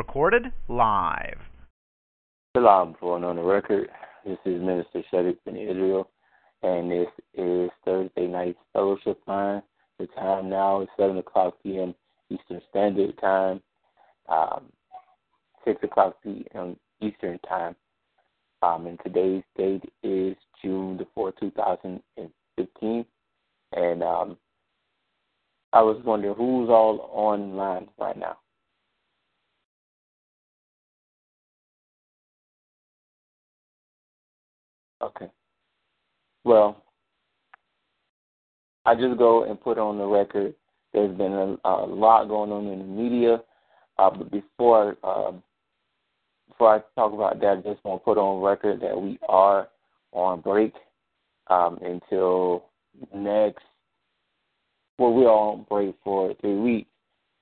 Recorded live. Salam for on the record. This is Minister Shadid in Israel, and this is Thursday night fellowship time. The time now is 7 o'clock p.m. Eastern Standard Time, um, 6 o'clock p.m. Eastern Time. Um, and today's date is June the 4th, 2015. And um, I was wondering who's all online right now. Okay. Well, I just go and put on the record. There's been a, a lot going on in the media, uh, but before uh, before I talk about that, I just want to put on record that we are on break um, until next. Well, we're on break for three weeks.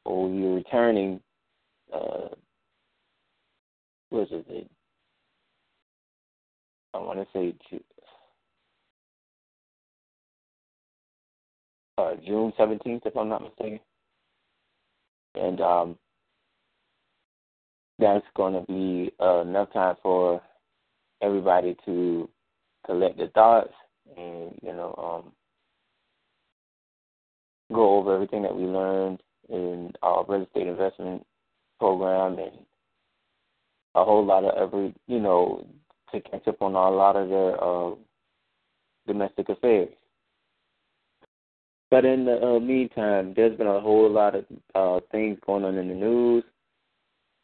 We'll be returning. Uh, what is it? I want to say uh, June 17th, if I'm not mistaken. And um, that's going to be uh, enough time for everybody to collect their thoughts and, you know, um, go over everything that we learned in our real estate investment program and a whole lot of every, you know, to catch up on a lot of their uh, domestic affairs. But in the uh, meantime, there's been a whole lot of uh, things going on in the news.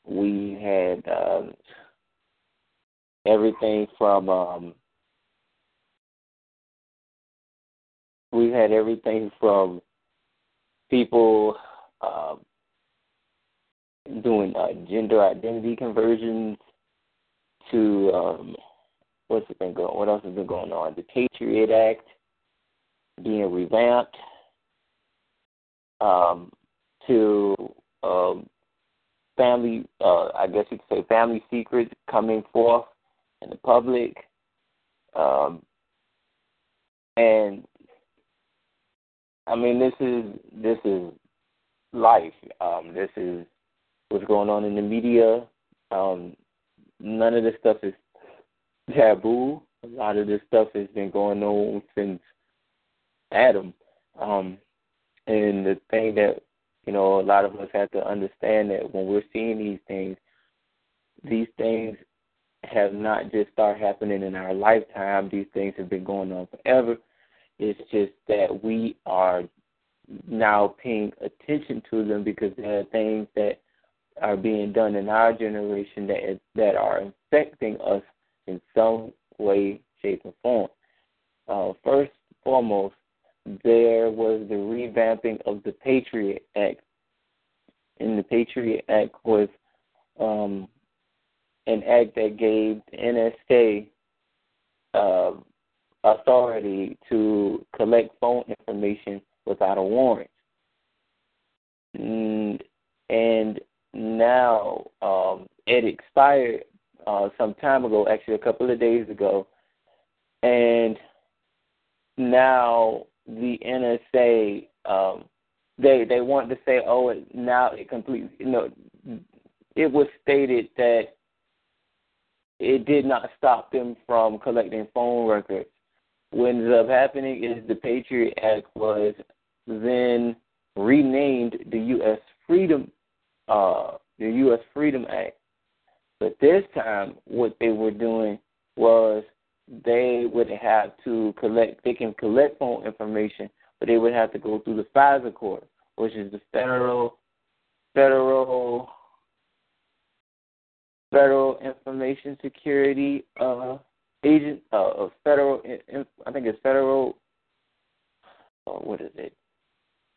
We had um, everything from um, we had everything from people uh, doing uh, gender identity conversions to um, what's been going? What else has been going on? The Patriot Act being revamped um, to um, family. Uh, I guess you could say family secrets coming forth in the public, um, and I mean this is this is life. Um, this is what's going on in the media. Um, none of this stuff is taboo. A lot of this stuff has been going on since Adam. Um, and the thing that, you know, a lot of us have to understand that when we're seeing these things, these things have not just started happening in our lifetime. These things have been going on forever. It's just that we are now paying attention to them because there are things that are being done in our generation that is, that are affecting us in some way, shape, or form. Uh, first foremost, there was the revamping of the Patriot Act. And the Patriot Act was um, an act that gave NSA uh, authority to collect phone information without a warrant. Now um, it expired uh, some time ago, actually a couple of days ago, and now the NSA um, they they want to say, oh, it, now it completely you know it was stated that it did not stop them from collecting phone records. What ended up happening is the Patriot Act was then renamed the U.S. Freedom uh, the U.S. Freedom Act. But this time, what they were doing was they would have to collect. They can collect phone information, but they would have to go through the FISA court, which is the federal federal Federal Information Security uh, agent uh, federal. I think it's federal. Uh, what is it?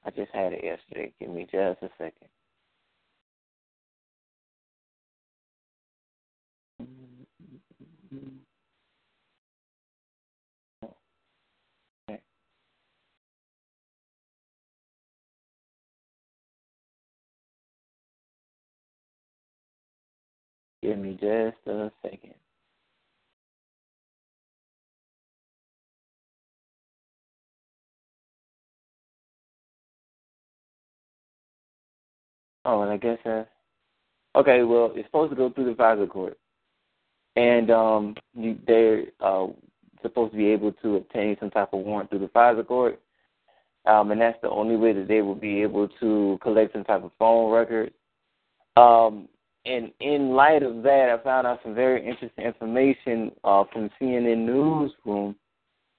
I just had it yesterday. Give me just a second. Give me just a second. Oh, and I guess uh okay, well, it's supposed to go through the FISA court. And um you, they're uh supposed to be able to obtain some type of warrant through the FISA court. Um, and that's the only way that they will be able to collect some type of phone records. Um, and in light of that, I found out some very interesting information uh, from CNN Newsroom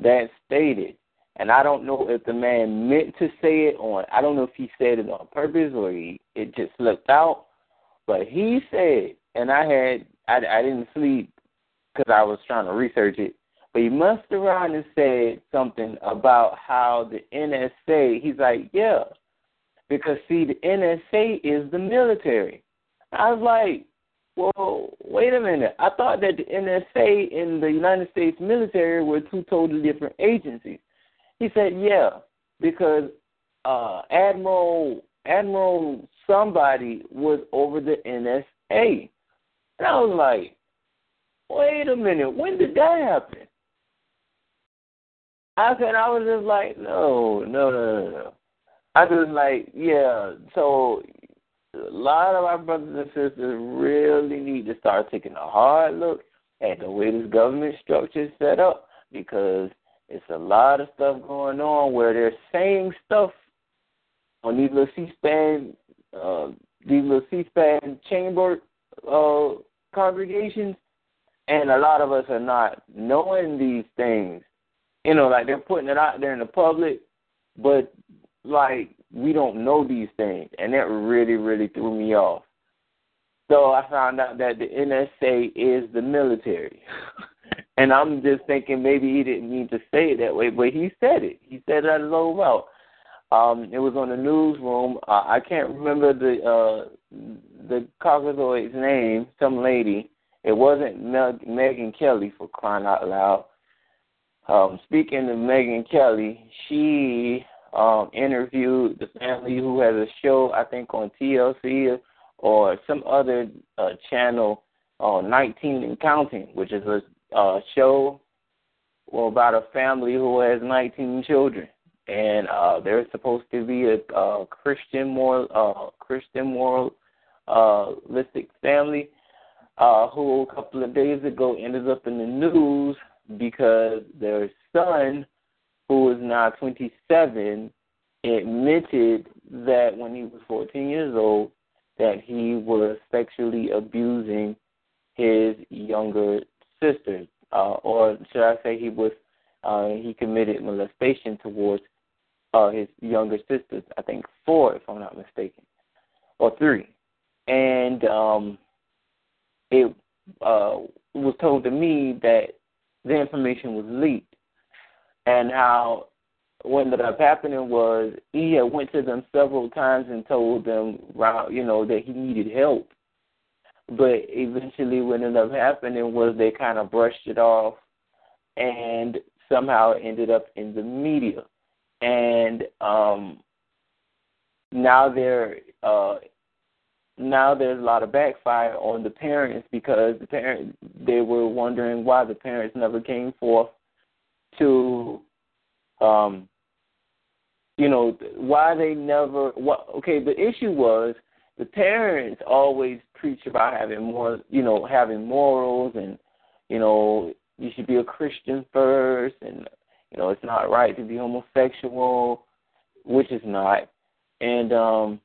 that stated and I don't know if the man meant to say it on. I don't know if he said it on purpose or he it just slipped out. But he said, and I had I, I didn't sleep because I was trying to research it. But he must have around and said something about how the NSA. He's like, yeah, because see, the NSA is the military. I was like, well, wait a minute. I thought that the NSA and the United States military were two totally different agencies. He said, "Yeah, because uh, Admiral Admiral somebody was over the NSA." And I was like, "Wait a minute, when did that happen?" I said, I was just like, "No, no, no, no, no." I was like, "Yeah." So a lot of our brothers and sisters really need to start taking a hard look at the way this government structure is set up because it's a lot of stuff going on where they're saying stuff on these little C-SPAN, uh, these little C-SPAN chamber uh, congregations, and a lot of us are not knowing these things. You know, like they're putting it out there in the public, but like we don't know these things, and that really, really threw me off. So I found out that the NSA is the military. And I'm just thinking maybe he didn't mean to say it that way, but he said it. He said of low mouth. Um, it was on the newsroom. Uh, I can't remember the uh, the Caucasoid's name. Some lady. It wasn't Meg- Megyn Kelly for crying out loud. Um, speaking of Megyn Kelly, she um, interviewed the family who has a show, I think, on TLC or some other uh, channel, uh, 19 and Counting, which is a uh, show well, about a family who has 19 children, and uh, they're supposed to be a, a Christian moral, uh, Christian moral, uh, family, uh, who a couple of days ago ended up in the news because their son, who is now 27, admitted that when he was 14 years old, that he was sexually abusing his younger sisters, uh, or should I say he was uh, he committed molestation towards uh, his younger sisters. I think four, if I'm not mistaken, or three, and um, it uh, was told to me that the information was leaked, and how what ended up happening was he had went to them several times and told them, you know, that he needed help, but eventually, what ended up happening was they kind of brushed it off, and somehow ended up in the media, and um, now they're uh, now there's a lot of backfire on the parents because the parents they were wondering why the parents never came forth to um you know why they never what okay the issue was the parents always preach about having more, you know, having morals and, you know, you should be a Christian first and, you know, it's not right to be homosexual, which is not. And um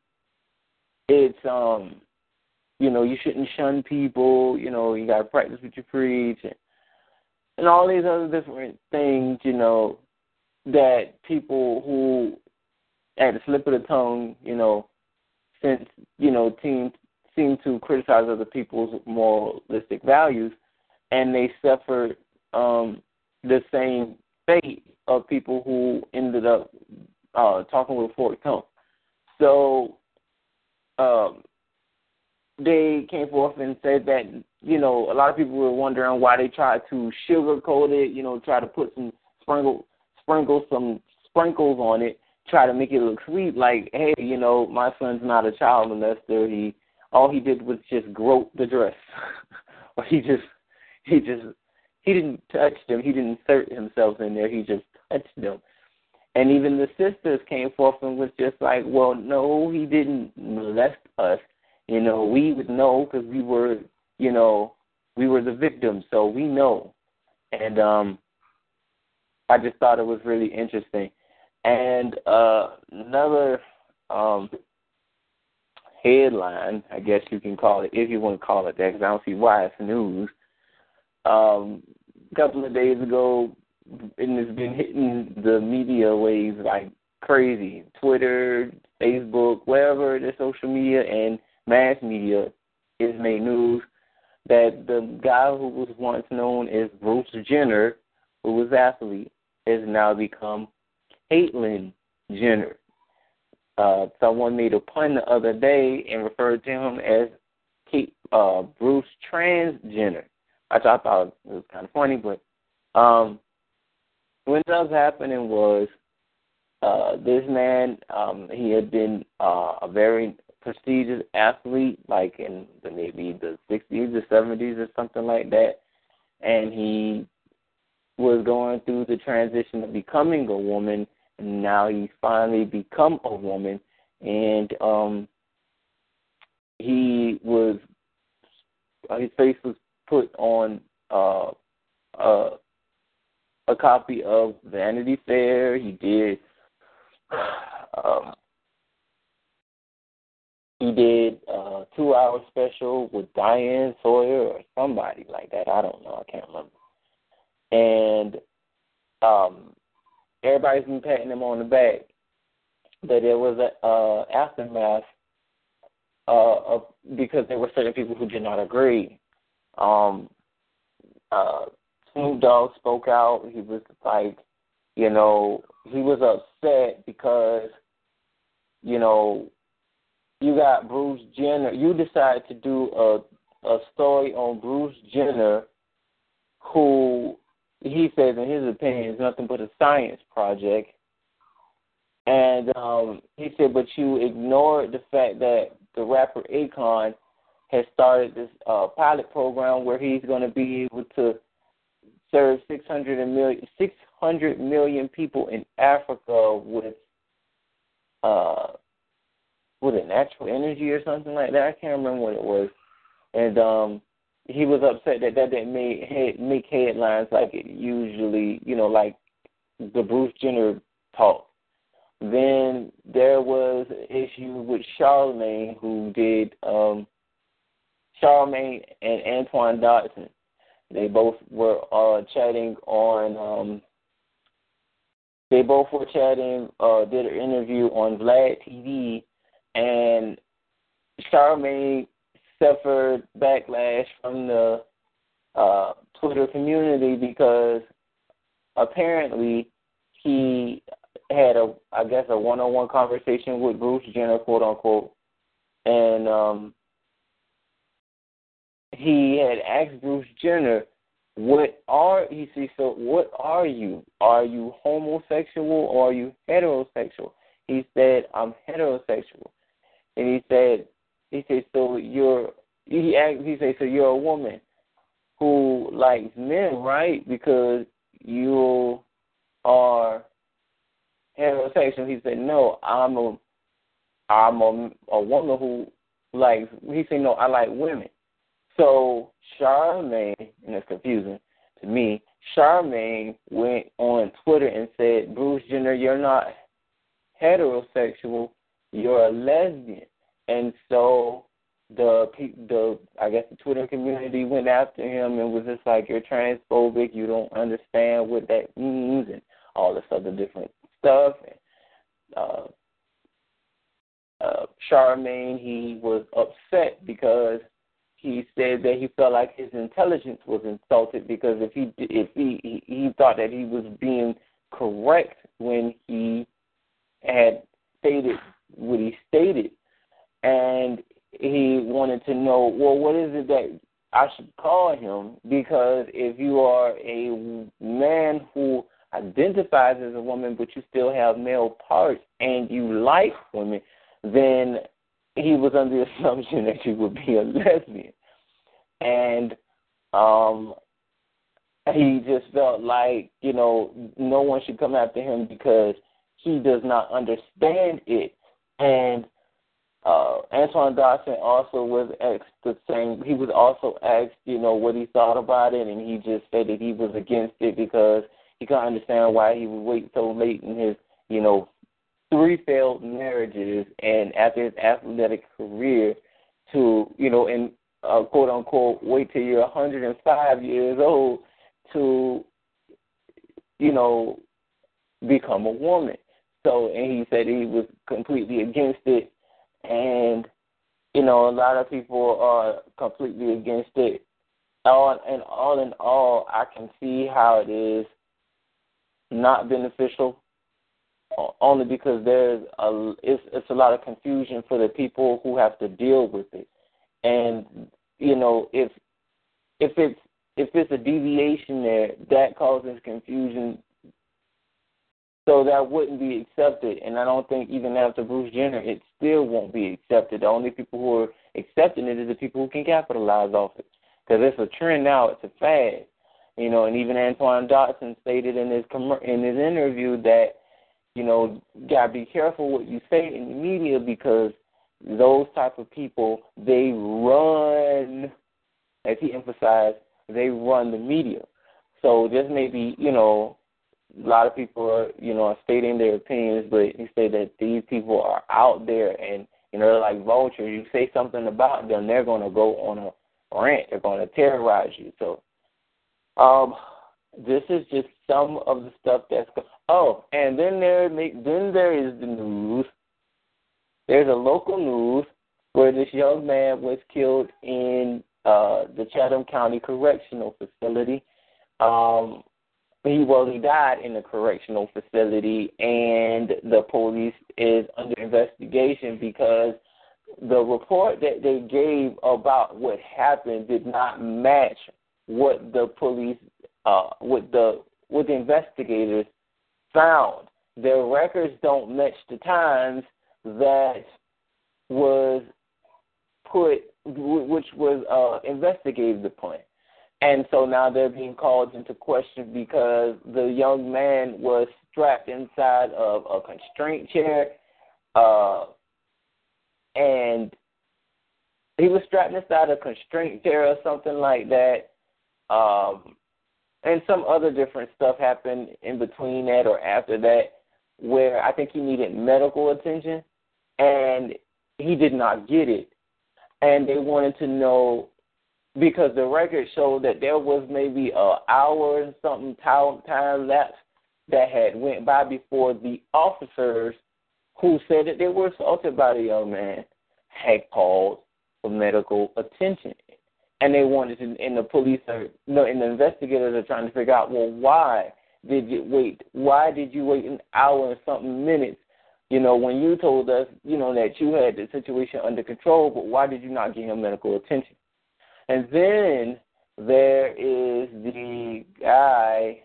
it's um you know, you shouldn't shun people, you know, you gotta practice what you preach and and all these other different things, you know, that people who at the slip of the tongue, you know, since you know teams seem to criticize other people's moralistic values, and they suffered um, the same fate of people who ended up uh, talking with a forked tongue. So um, they came forth and said that you know a lot of people were wondering why they tried to sugarcoat it, you know, try to put some sprinkle sprinkle some sprinkles on it, try to make it look sweet. Like, hey, you know, my son's not a child molester. He all he did was just grope the dress, or he just he just he didn't touch them. He didn't insert himself in there. He just touched them. And even the sisters came forth and was just like, well, no, he didn't molest us. You know, we would know because we were, you know, we were the victims, so we know. And um I just thought it was really interesting. And uh another um headline, I guess you can call it, if you want to call it that, because I don't see why it's news. Um, a couple of days ago, and it's been hitting the media waves like crazy. Twitter, Facebook, wherever the social media and mass media is made news that the guy who was once known as Bruce Jenner, who was athlete, has now become Caitlyn Jenner. Uh, someone made a pun the other day and referred to him as Kate, uh, Bruce Transgender, which I thought it was kind of funny. But um, what ended up happening was uh, this man, um, he had been uh, a very prestigious athlete, like in the maybe the 60s or 70s or something like that, and he was going through the transition of becoming a woman and now he's finally become a woman and um he was uh, his face was put on uh uh a copy of Vanity Fair. He did um he did a two hour special with Diane Sawyer or somebody like that. I don't know, I can't remember. And um everybody's been patting him on the back, but there was a uh, aftermath uh, of because there were certain people who did not agree. Um, uh, Snoop Dogg spoke out. He was like, you know, he was upset because, you know, you got Bruce Jenner. You decided to do a a story on Bruce Jenner, who he says in his opinion is nothing but a science project. And um, he said, but you ignored the fact that the rapper Akon has started this uh, pilot program where he's going to be able to serve 600 million, 600 million people in Africa with uh, with a natural energy or something like that. I can't remember what it was. And um, he was upset that that didn't make make headlines like it usually, you know, like the Bruce Jenner talk. Then there was an issue with Charlemagne, who did um, Charlemagne and Antoine Dodson. They both were uh, chatting on. Um, they both were chatting. Uh, did an interview on Vlad TV, and Charlemagne suffered backlash from the uh, Twitter community because apparently he had a, I guess, a one-on-one conversation with Bruce Jenner, quote unquote, and um, he had asked Bruce Jenner, "What are he said? So what are you? Are you homosexual or are you heterosexual?" He said, "I'm heterosexual," and he said, he said, so you're he asked, he said, so you're a woman who likes men, right? Because you are heterosexual. He said, no, I'm a I'm a a woman who likes. He said, no, I like women. So Charlemagne, and it's confusing to me. Charlemagne went on Twitter and said, Bruce Jenner, you're not heterosexual, you're a lesbian. And so the the I guess the Twitter community went after him and was just like you're transphobic, you don't understand what that means, and all this other different stuff. And uh, uh, Charlemagne, he was upset because he said that he felt like his intelligence was insulted because if he if he, he thought that he was being correct when he had stated what he stated, and he wanted to know, well, what is it that I should call him? Because if you are a man who identifies as a woman, but you still have male parts and you like women, then he was under the assumption that you would be a lesbian. And um he just felt like, you know, no one should come after him because he does not understand it. And uh, Antoine Dodson also was asked the same. He was also asked, you know, what he thought about it, and he just said that he was against it because he couldn't understand why he would wait so late in his, you know, three failed marriages and after his athletic career to, you know, and uh, quote unquote, wait till you're 105 years old to, you know, become a woman. So, and he said he was completely against it, and you know, a lot of people are completely against it. All and all in all, I can see how it is not beneficial, only because there's a it's it's a lot of confusion for the people who have to deal with it, and you know, if if it's if it's a deviation there, that causes confusion so that wouldn't be accepted, and I don't think even after Bruce Jenner, it still won't be accepted. The only people who are accepting it is the people who can capitalize off it, because it's a trend now. It's a fad, you know. And even Antoine Dodson stated in his in his interview that, you know, gotta be careful what you say in the media because those type of people they run, as he emphasized, they run the media. So this may be, you know, a lot of people are, you know, are stating their opinions, but he said that these people are out there and you know they're like vultures. You say something about them, they're going to go on a rant. They're going to terrorize you. So, um, this is just some of the stuff that's. Go- oh, and then there, then there is the news. There's a local news where this young man was killed in uh, the Chatham County Correctional Facility. Um, he well he died in the correctional facility and the police is under investigation because the report that they gave about what happened did not match what the police uh what the what the investigators found. Their records don't match the times that was put which was uh investigated upon and so now they're being called into question because the young man was strapped inside of a constraint chair, uh, and he was strapped inside a constraint chair or something like that. Um, and some other different stuff happened in between that or after that, where I think he needed medical attention, and he did not get it. And they wanted to know because the record showed that there was maybe a hour and something time, lapse that had went by before the officers who said that they were assaulted by the young man had called for medical attention. And they wanted to, and the police are, no, and the investigators are trying to figure out, well, why did you wait? Why did you wait an hour and something minutes? You know, when you told us, you know, that you had the situation under control, but why did you not give him medical attention? And then there is the guy,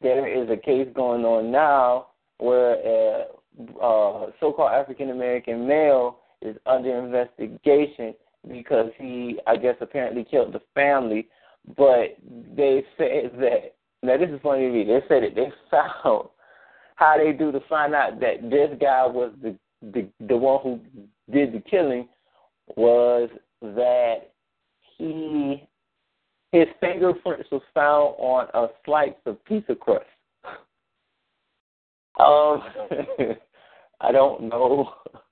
there is a case going on now where a, a so called African American male is under investigation because he, I guess, apparently killed the family. But they said that, now this is funny to me, they said that they found how they do to find out that this guy was the the the one who did the killing was that he his fingerprints was found on a slice of pizza crust. Um, I don't know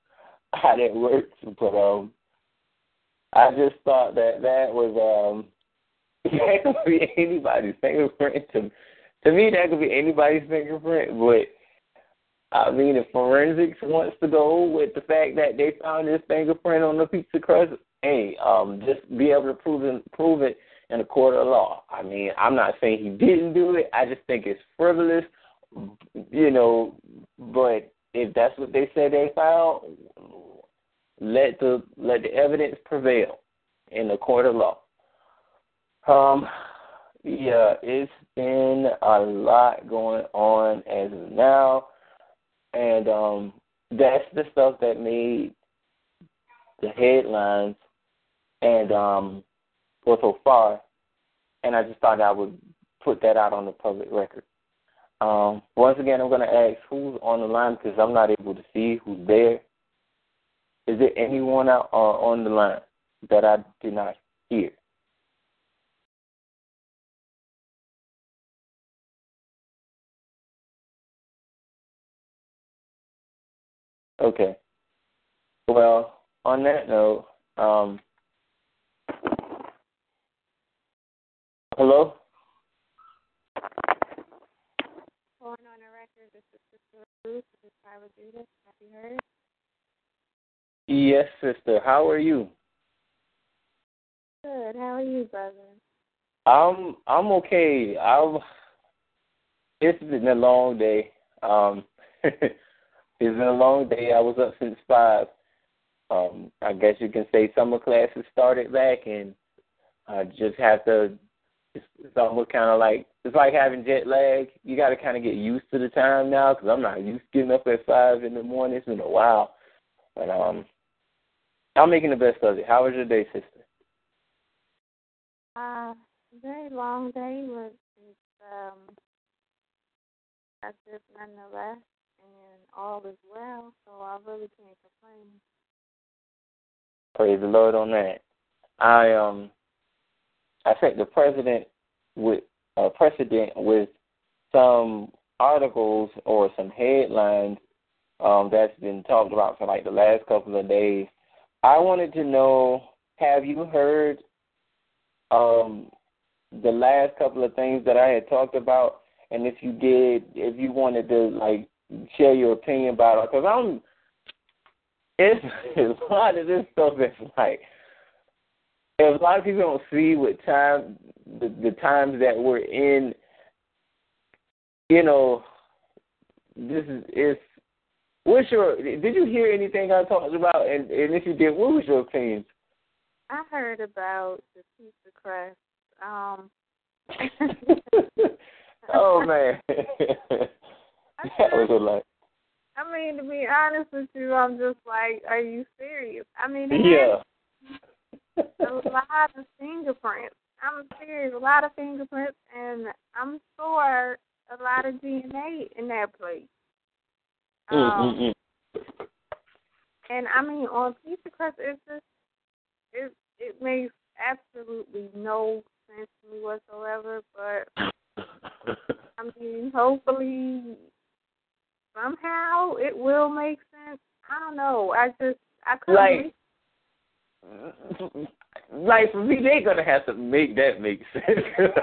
how that works, but um, I just thought that that was um, that could be anybody's fingerprint. To to me, that could be anybody's fingerprint, but. I mean, if forensics wants to go with the fact that they found his fingerprint on the pizza crust, hey, um, just be able to prove it, prove it in a court of law. I mean, I'm not saying he didn't do it. I just think it's frivolous, you know. But if that's what they said they found, let the let the evidence prevail in the court of law. Um, yeah, it's been a lot going on as of now, and um, that's the stuff that made the headlines and um, for so far. And I just thought I would put that out on the public record. Um, once again, I'm going to ask who's on the line because I'm not able to see who's there. Is there anyone out uh, on the line that I did not hear? Okay. Well, on that note, um, hello. Going on the record, this is Sister Ruth. This is Tyler Judith. Have you heard? Yes, sister. How are you? Good. How are you, brother? I'm I'm okay. I'm. It's been a long day. Um, it's been a long day. I was up since five. Um, I guess you can say summer classes started back, and I just have to. It's, it's almost kind of like it's like having jet lag. You got to kind of get used to the time now because I'm not used to getting up at five in the morning. It's been a while, but um, I'm making the best of it. How was your day, sister? Uh, very long day, but it's um, active nonetheless, and all is well. So I really can't complain. Praise the Lord on that. I um, I think the president with uh, precedent with some articles or some headlines um, that's been talked about for like the last couple of days. I wanted to know: Have you heard um, the last couple of things that I had talked about? And if you did, if you wanted to like share your opinion about it, because I'm, it's, a lot of this stuff that's like a lot of people don't see what time the, the times that we're in, you know, this is it's. What's your? Did you hear anything I talked about? And, and if you did, what was your opinion? I heard about the pizza crust. Um. oh man, that was a lot. I mean, to be honest with you, I'm just like, are you serious? I mean, Yeah. A lot of fingerprints. I'm serious, a lot of fingerprints, and I'm sure a lot of DNA in that place. Mm, mm, um, Mm-mm-mm. and I mean, on pizza crust, it's just it it makes absolutely no sense to me whatsoever. But I mean, hopefully, somehow it will make sense. I don't know. I just I couldn't. Like- like for me, they're gonna have to make that make sense.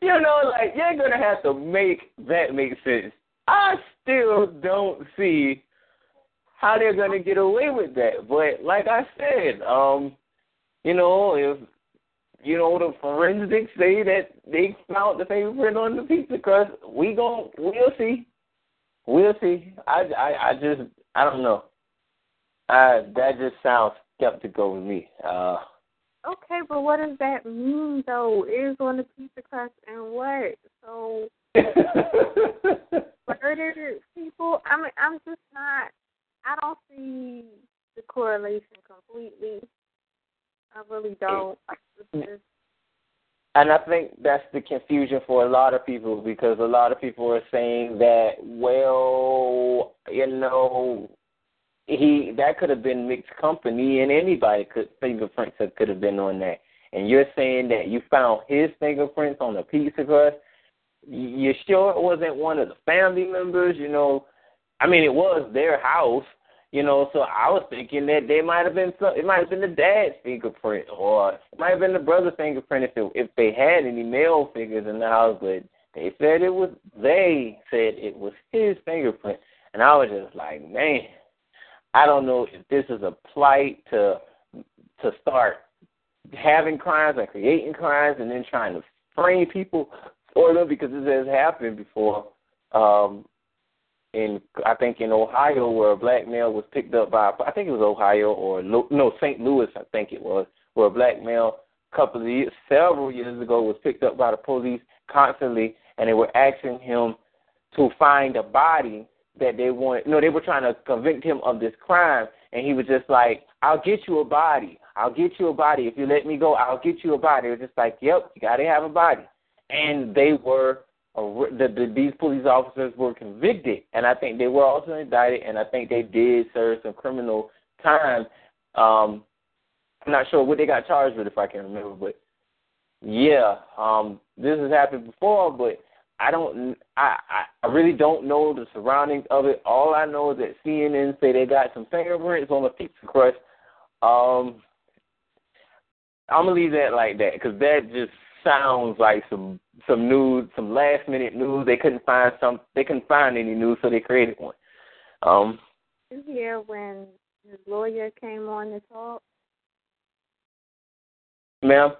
you know, like you're gonna have to make that make sense. I still don't see how they're gonna get away with that. But like I said, um, you know, if you know the forensics say that they found the fingerprint on the pizza crust, we gon' we'll see. We'll see. I I, I just I don't know. Uh, that just sounds skeptical to me. Uh, Okay, but what does that mean though? Is on the pizza crust and what? So murder people? I mean, I'm just not. I don't see the correlation completely. I really don't. It's and I think that's the confusion for a lot of people because a lot of people are saying that, well, you know, he that could have been mixed company, and anybody could fingerprints could have been on that. And you're saying that you found his fingerprints on the pizza crust. You sure it wasn't one of the family members? You know, I mean, it was their house. You know, so I was thinking that they might have been some. It might have been the dad's fingerprint, or it might have been the brother's fingerprint if it, if they had any male figures in the house. But they said it was. They said it was his fingerprint, and I was just like, man, I don't know if this is a plight to to start having crimes and creating crimes and then trying to frame people for them because this has happened before. Um, in I think in Ohio where a black male was picked up by I think it was Ohio or no St. Louis I think it was where a black male a couple of years several years ago was picked up by the police constantly and they were asking him to find a body that they wanted no they were trying to convict him of this crime and he was just like I'll get you a body. I'll get you a body. If you let me go I'll get you a body. It was just like yep you got to have a body. And they were the, the, these police officers were convicted, and I think they were also indicted, and I think they did serve some criminal time. Um, I'm not sure what they got charged with, if I can remember, but yeah, um, this has happened before, but I don't, I, I, I really don't know the surroundings of it. All I know is that CNN say they got some fingerprints on the pizza crust. Um, I'm gonna leave that like that because that just sounds like some some news, some last minute news. They couldn't find some. They couldn't find any news, so they created one. Um. You hear when his lawyer came on to talk? Ma'am.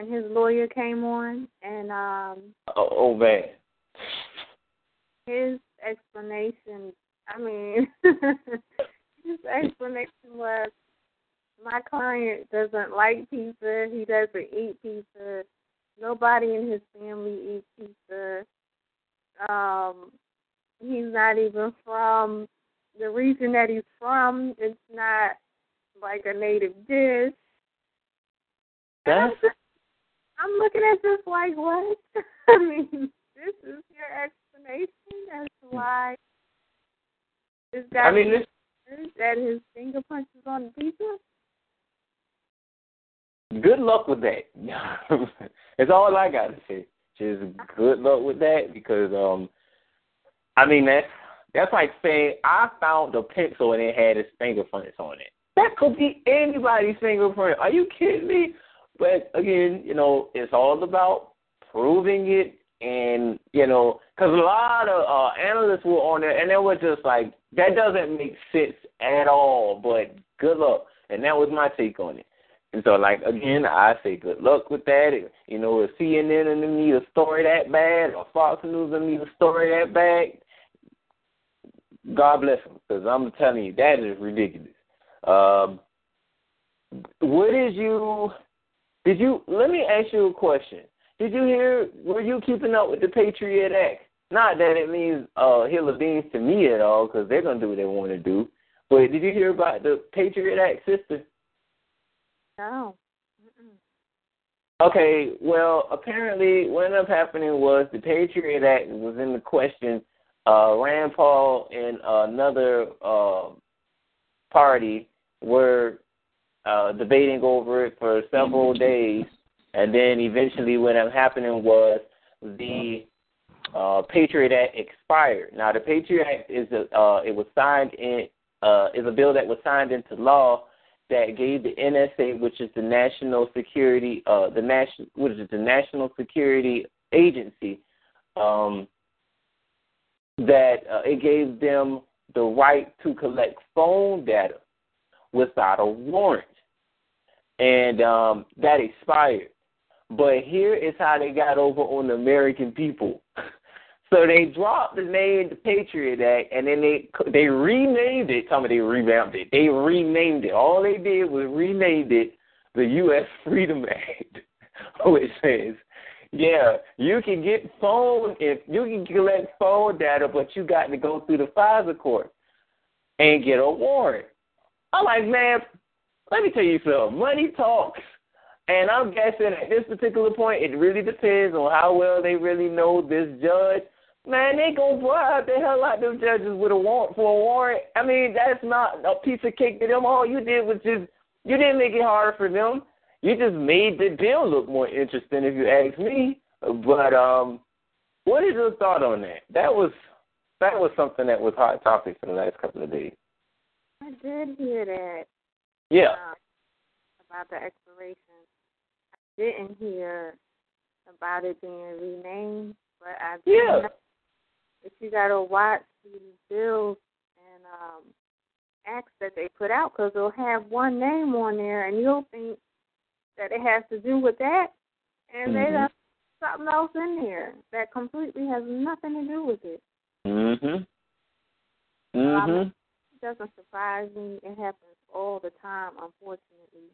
When his lawyer came on and um. Oh, oh man. His explanation. I mean, his explanation was my client doesn't like pizza. He doesn't eat pizza. Nobody in his family eats pizza. Um, he's not even from the region that he's from. It's not like a native dish. That's... I'm looking at this like what? I mean, this is your explanation as to why this guy I mean, this... that his fingerprints is on the pizza good luck with that. That's all I gotta say. Just good luck with that because um I mean that's that's like saying I found a pencil and it had his fingerprints on it. That could be anybody's fingerprint. Are you kidding me? But again, you know, it's all about proving it and you know, because a lot of uh, analysts were on there, and they were just like, that doesn't make sense at all. But good luck, and that was my take on it. And so, like again, I say good luck with that. You know, if CNN and them need a story that bad, or Fox News and need a story that bad, God bless them, because I'm telling you that is ridiculous. Um, what is you? Did you? Let me ask you a question. Did you hear? Were you keeping up with the Patriot Act? Not that it means uh, hill of beans to me at all, because they're gonna do what they want to do. But did you hear about the Patriot Act, sister? No. Okay, well, apparently what ended up happening was the Patriot Act was in the question. Uh, Rand Paul and another uh, party were uh, debating over it for several days, and then eventually what ended up happening was the uh, Patriot Act expired. Now, the Patriot Act is a, uh, it was signed in uh, is a bill that was signed into law that gave the NSA, which is the National Security, uh, the national, what is it, the National Security Agency, um, that uh, it gave them the right to collect phone data without a warrant, and um, that expired. But here is how they got over on the American people. So they dropped the name the Patriot Act, and then they they renamed it. Tell me they revamped it. They renamed it. All they did was renamed it the U.S. Freedom Act, which says, yeah, you can get phone if you can collect phone data, but you got to go through the FISA court and get a warrant. I'm like, man, let me tell you something. Money talks. And I'm guessing at this particular point, it really depends on how well they really know this judge Man, they gonna bribe the hell out them judges with a warrant for a warrant. I mean, that's not a piece of cake to them. All you did was just you didn't make it harder for them. You just made the deal look more interesting, if you ask me. But um, what is your thought on that? That was that was something that was hot topic for the last couple of days. I did hear that. Yeah. Um, about the expiration. I didn't hear about it being renamed, but I yeah that you got to watch these bills and um, acts that they put out because they'll have one name on there and you'll think that it has to do with that, and mm-hmm. they got something else in there that completely has nothing to do with it. Mhm. Mhm. It doesn't surprise me. It happens all the time, unfortunately.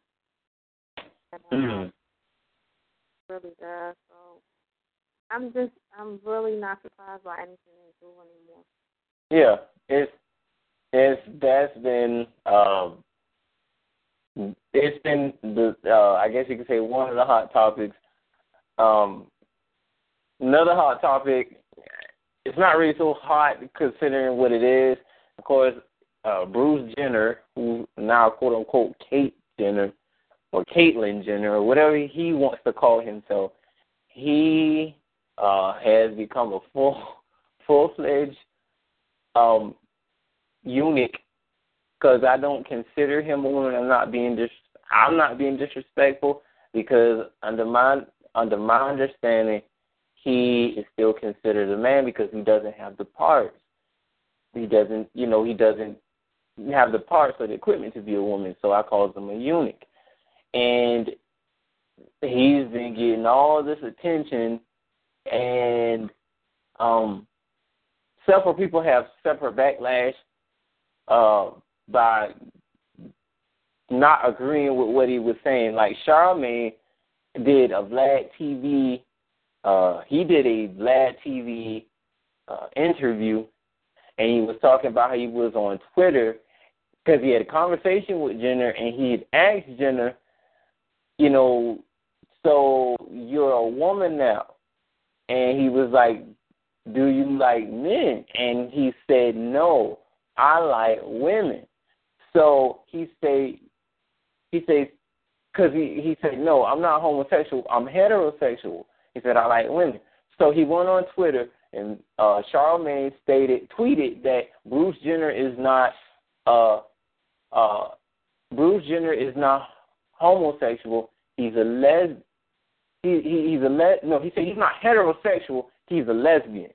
Mm-hmm. Really does. So I'm just I'm really not surprised by anything they do anymore. Yeah, it's it's that's been um it's been the uh I guess you could say one of the hot topics. Um another hot topic it's not really so hot considering what it is. Of course, uh Bruce Jenner, who now quote unquote Kate Jenner or Caitlyn Jenner or whatever he wants to call himself, he uh has become a full full fledged um eunuch because I don't consider him a woman. I'm not being dis- I'm not being disrespectful because under my under my understanding, he is still considered a man because he doesn't have the parts. He doesn't, you know, he doesn't have the parts or the equipment to be a woman. So I call him a eunuch, and he's been getting all this attention, and um, several people have separate backlash. Uh, by not agreeing with what he was saying. Like Charlemagne did a Vlad TV, uh, he did a Vlad TV uh, interview, and he was talking about how he was on Twitter because he had a conversation with Jenner, and he had asked Jenner, you know, so you're a woman now, and he was like, do you like men? And he said, no, I like women. So he said, he says, because he he said, no, I'm not homosexual. I'm heterosexual. He said I like women. So he went on Twitter and uh Charlemagne stated, tweeted that Bruce Jenner is not uh uh Bruce Jenner is not homosexual. He's a les he, he he's a le- no, he said he's not heterosexual, he's a lesbian.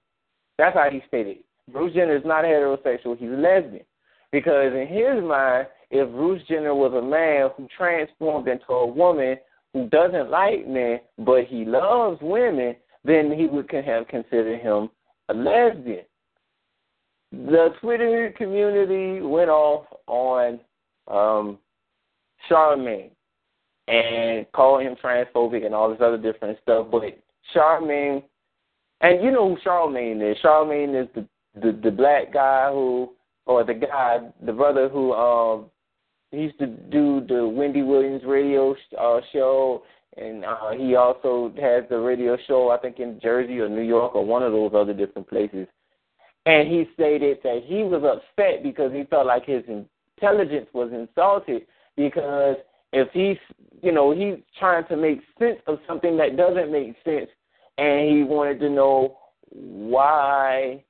That's how he stated. Bruce Jenner is not heterosexual, he's a lesbian. Because in his mind, if Bruce Jenner was a man who transformed into a woman who doesn't like men but he loves women, then he would have considered him a lesbian. The Twitter community went off on um, Charlemagne and called him transphobic and all this other different stuff. But Charlemagne, and you know who Charlemagne is. Charlemagne is the the, the black guy who or the guy, the brother who um he used to do the Wendy Williams radio uh, show, and uh, he also has the radio show I think in Jersey or New York or one of those other different places. And he stated that he was upset because he felt like his intelligence was insulted because if he's you know he's trying to make sense of something that doesn't make sense, and he wanted to know why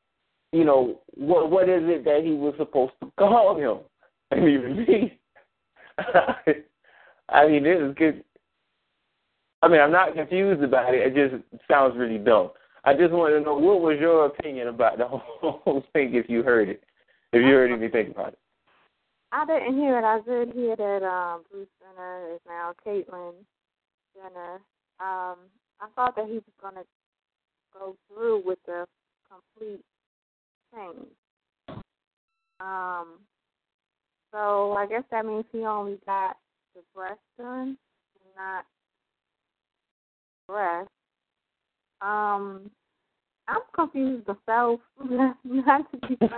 you know, what what is it that he was supposed to call him? I mean, me. I mean, this is good. I mean, I'm not confused about it. It just sounds really dumb. I just want to know what was your opinion about the whole thing if you heard it, if you heard anything about it. I didn't hear it. I did hear that um, Bruce Jenner is now Caitlyn Jenner. Um, I thought that he was going to go through with the complete change. Um, so I guess that means he only got the breast done, not breast. Um, I'm confused myself. not to be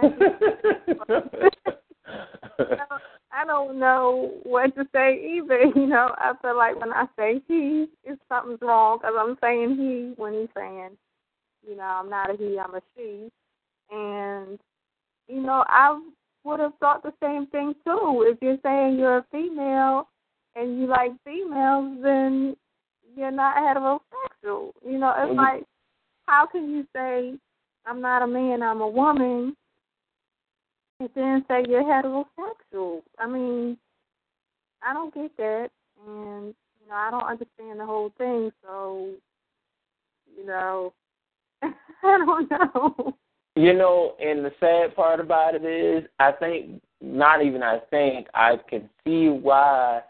I don't know what to say either. You know, I feel like when I say he, it's something's wrong because I'm saying he when he's saying, you know, I'm not a he, I'm a she. And, you know, I would have thought the same thing too. If you're saying you're a female and you like females, then you're not heterosexual. You know, it's mm-hmm. like, how can you say, I'm not a man, I'm a woman, and then say you're heterosexual? I mean, I don't get that. And, you know, I don't understand the whole thing. So, you know, I don't know. You know, and the sad part about it is, I think, not even I think, I can see why,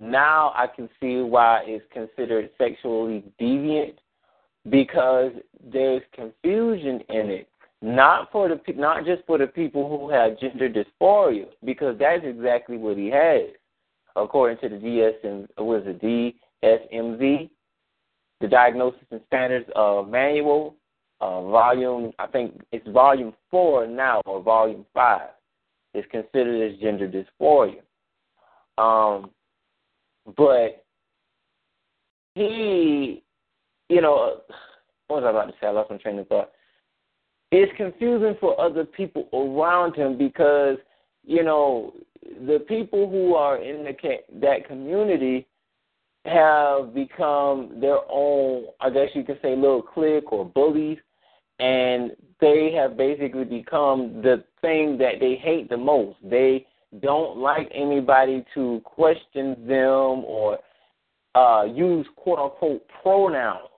now I can see why it's considered sexually deviant because there's confusion in it. not for the not just for the people who have gender dysphoria, because that's exactly what he has, according to the DSM was it DSMZ, the Diagnosis and Standards uh, Manual, uh, volume I think it's volume four now or volume five. is considered as gender dysphoria. Um, but he, you know, what was I about to say? I lost my train of thought. It's confusing for other people around him because, you know, the people who are in the that community have become their own, I guess you could say, little clique or bullies, and they have basically become the thing that they hate the most. They don't like anybody to question them or uh, use quote unquote pronouns.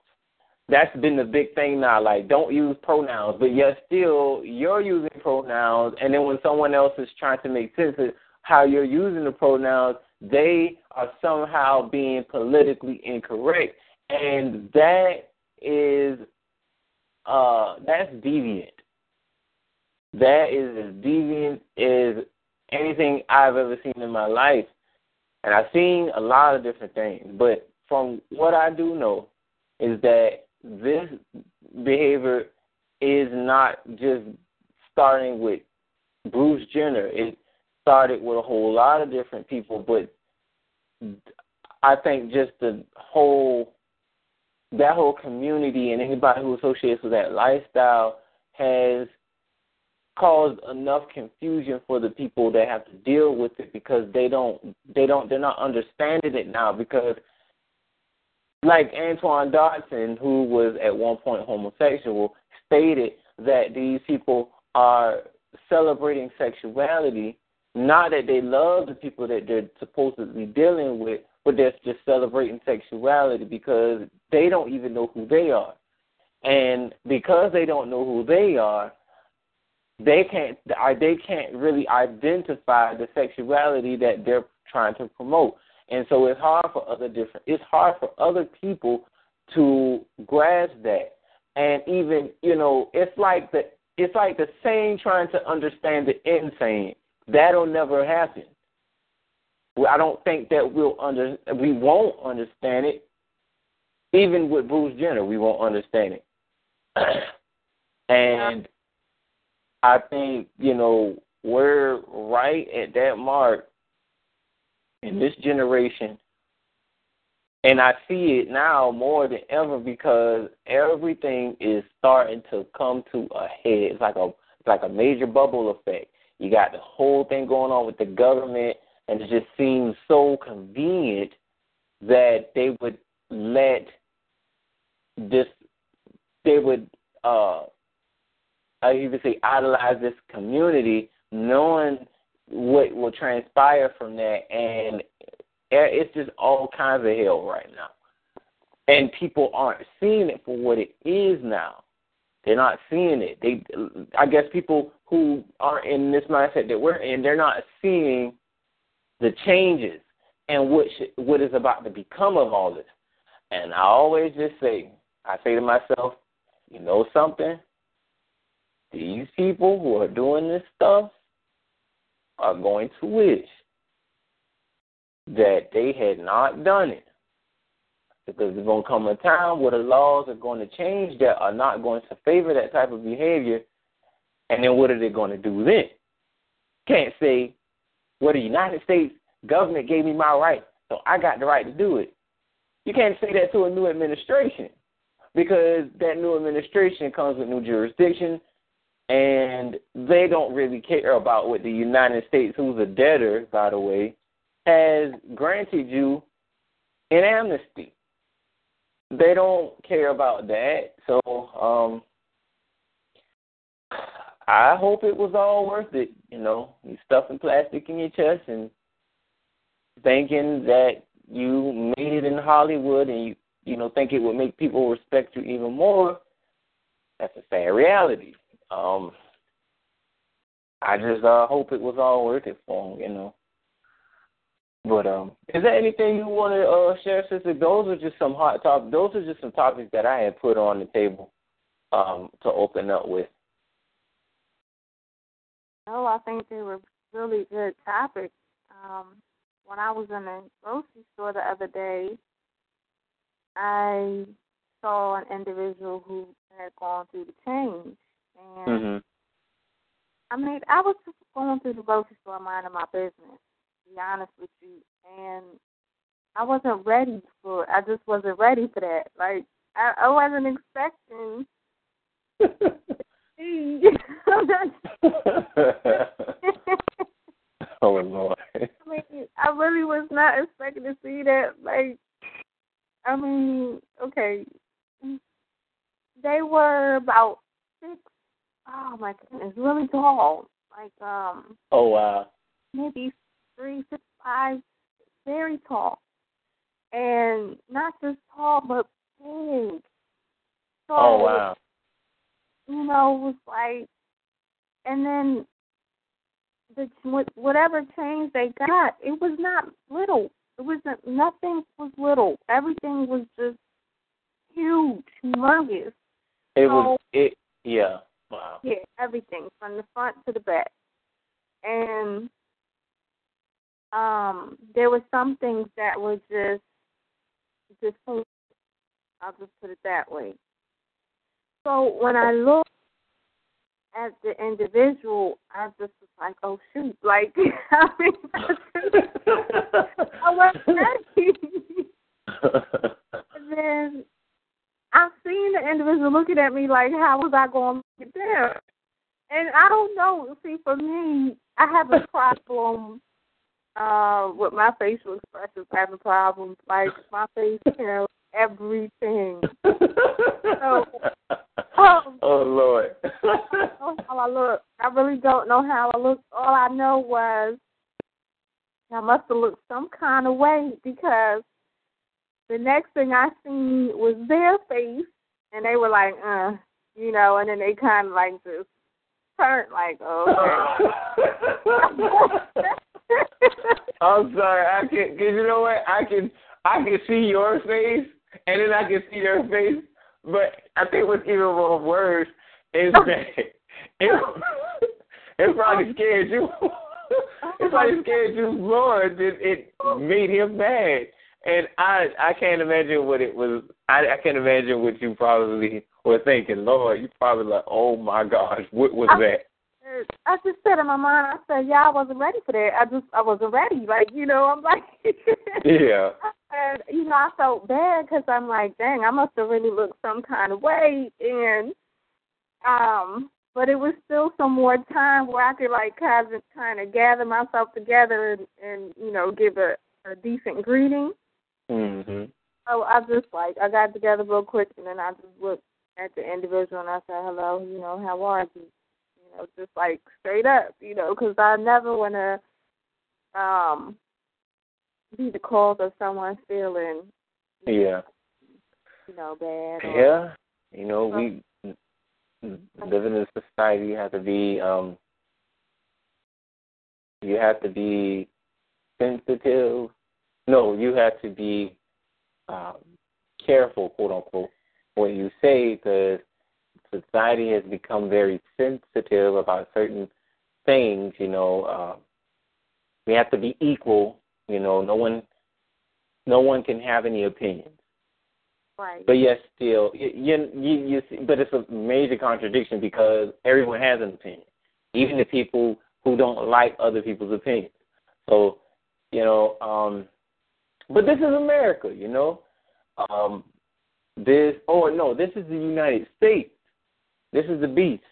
That's been the big thing now. Like, don't use pronouns, but yet still you're using pronouns, and then when someone else is trying to make sense of how you're using the pronouns, they are somehow being politically incorrect, and that is uh, that's deviant. That is as deviant as anything I've ever seen in my life. And I've seen a lot of different things. But from what I do know is that this behavior is not just starting with Bruce Jenner. It started with a whole lot of different people, but I think just the whole that whole community and anybody who associates with that lifestyle has caused enough confusion for the people that have to deal with it because they don't they don't they're not understanding it now because like Antoine Dodson, who was at one point homosexual, stated that these people are celebrating sexuality, not that they love the people that they're supposedly dealing with, but they're just celebrating sexuality because they don't even know who they are. And because they don't know who they are, they can't they can't really identify the sexuality that they're trying to promote. And so it's hard for other different it's hard for other people to grasp that. And even, you know, it's like the it's like the sane trying to understand the insane. That'll never happen. I don't think that we'll under we won't understand it. Even with Bruce Jenner, we won't understand it. and I think, you know, we're right at that mark in this generation. And I see it now more than ever because everything is starting to come to a head. It's like a it's like a major bubble effect. You got the whole thing going on with the government and it just seems so convenient that they would let this they would uh I even say idolize this community, knowing what will transpire from that, and it's just all kinds of hell right now. And people aren't seeing it for what it is now. They're not seeing it. They, I guess, people who are in this mindset that we're in, they're not seeing the changes and what should, what is about to become of all this. And I always just say, I say to myself, you know something? These people who are doing this stuff are going to wish that they had not done it. Because there's going to come a time where the laws are going to change that are not going to favor that type of behavior. And then what are they going to do then? Can't say, well, the United States government gave me my right, so I got the right to do it. You can't say that to a new administration because that new administration comes with new jurisdiction, and they don't really care about what the United States, who's a debtor, by the way, has granted you in amnesty. They don't care about that. So um I hope it was all worth it, you know, you stuffing plastic in your chest and thinking that you made it in Hollywood and you you know think it would make people respect you even more. That's a sad reality. Um, I just uh, hope it was all worth it for him, you know. But um, is there anything you want to uh, share, sister? Those are just some hot topics. Those are just some topics that I had put on the table um, to open up with. No, I think they were really good topics. Um, when I was in the grocery store the other day, I saw an individual who had gone through the change, and hmm I mean, I was just going through the grocery store minding my business. To be honest with you, and I wasn't ready for. I just wasn't ready for that. Like I, I wasn't expecting. oh Lord. I mean, I really was not expecting to see that. Like, I mean, okay, they were about six. Oh goodness, really tall. Like, um, Oh wow. maybe three, six, five, very tall, and not just tall, but big. So, Oh wow. you know, it was like, and then the wh- whatever change they got, it was not little. It wasn't. Nothing was little. Everything was just huge, humongous. It So- was it yeah. Wow. Yeah, everything from the front to the back. And um there were some things that were just just so- I'll just put it that way. So when I look at the individual, I just was like, Oh shoot, like I mean I wasn't ready. And then I've seen the individual looking at me like, how was I going to get there? And I don't know. See, for me, I have a problem uh, with my facial expressions. I have a problem. Like, my face tells everything. So, um, oh Lord. I how I look. I really don't know how I look. All I know was I must have looked some kind of way because the next thing I seen was their face, and they were like, uh, you know, and then they kind of like just turned like, oh, okay. I'm sorry. I can. Cause you know what? I can. I can see your face, and then I can see their face. But I think what's even more worse is that it, it probably scared you. it oh probably scared you more than it made him mad. And I I can't imagine what it was. I I can't imagine what you probably were thinking. Lord, you probably like, oh my gosh, what was that? I just said in my mind, I said, yeah, I wasn't ready for that. I just, I wasn't ready. Like, you know, I'm like, Yeah. and you know, I felt bad because I'm like, dang, I must have really looked some kind of way, and um, but it was still some more time where I could like kind of kind of gather myself together and, and you know give a, a decent greeting. Mhm. So I just like I got together real quick and then I just looked at the individual and I said, hello, you know, how are you? You know, just like straight up, you know, because I never want to um be the cause of someone feeling Yeah. you know bad. Or, Yeah. You know, we living in a society you have to be um you have to be sensitive. No, you have to be um careful, quote unquote, what you say because society has become very sensitive about certain things, you know, um we have to be equal, you know, no one no one can have any opinions. Right. But yes, still, you, you you you see, but it's a major contradiction because everyone has an opinion, even the people who don't like other people's opinions. So, you know, um, but this is America, you know. Um, this oh no, this is the United States. This is the beast.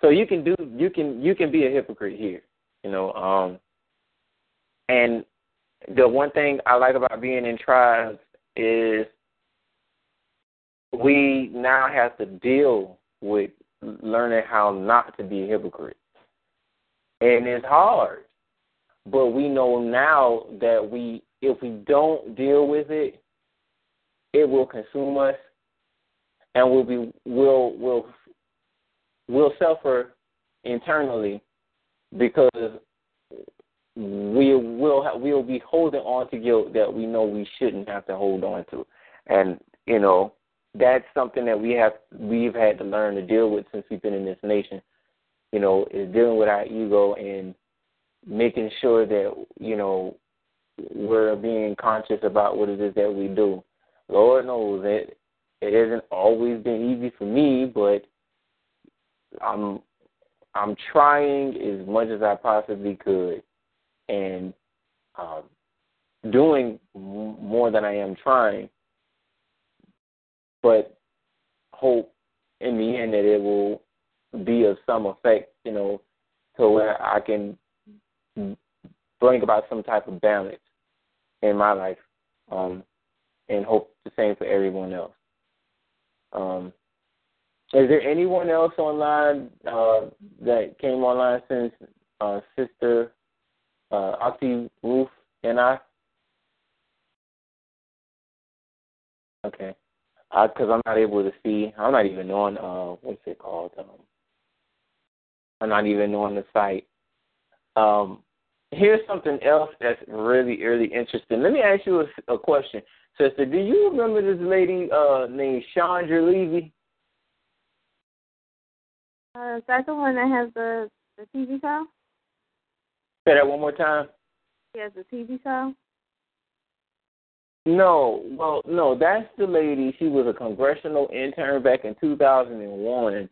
So you can do you can you can be a hypocrite here, you know. Um, and the one thing I like about being in tribes is we now have to deal with learning how not to be a hypocrite. And it's hard. But we know now that we if we don't deal with it, it will consume us and we'll be will will will suffer internally because we will ha- we'll be holding on to guilt that we know we shouldn't have to hold on to. And you know, that's something that we have we've had to learn to deal with since we've been in this nation. you know, is dealing with our ego and making sure that, you know, we're being conscious about what it is that we do. Lord knows that it hasn't always been easy for me, but I'm I'm trying as much as I possibly could, and um, doing more than I am trying. But hope in the end that it will be of some effect, you know, to where I can bring about some type of balance in my life, um, and hope the same for everyone else. Um, is there anyone else online uh, that came online since uh, Sister uh, Ruth and I? Okay, because I'm not able to see. I'm not even on uh, what's it called? Um, I'm not even on the site. Um, here's something else that's really, really interesting. Let me ask you a, a question, sister. Do you remember this lady uh, named Chandra Levy? Uh, is that the one that has the the TV show? Say that one more time. He has the TV show. No, well, no, that's the lady. She was a congressional intern back in 2001,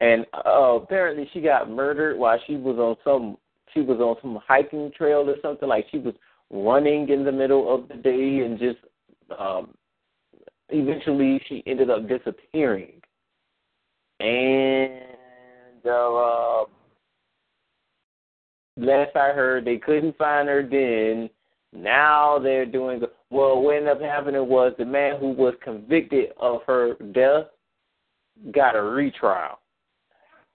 and uh, apparently she got murdered while she was on some she was on some hiking trail or something. Like she was running in the middle of the day and just um, eventually she ended up disappearing. And uh, last I heard, they couldn't find her then. Now they're doing well. What ended up happening was the man who was convicted of her death got a retrial.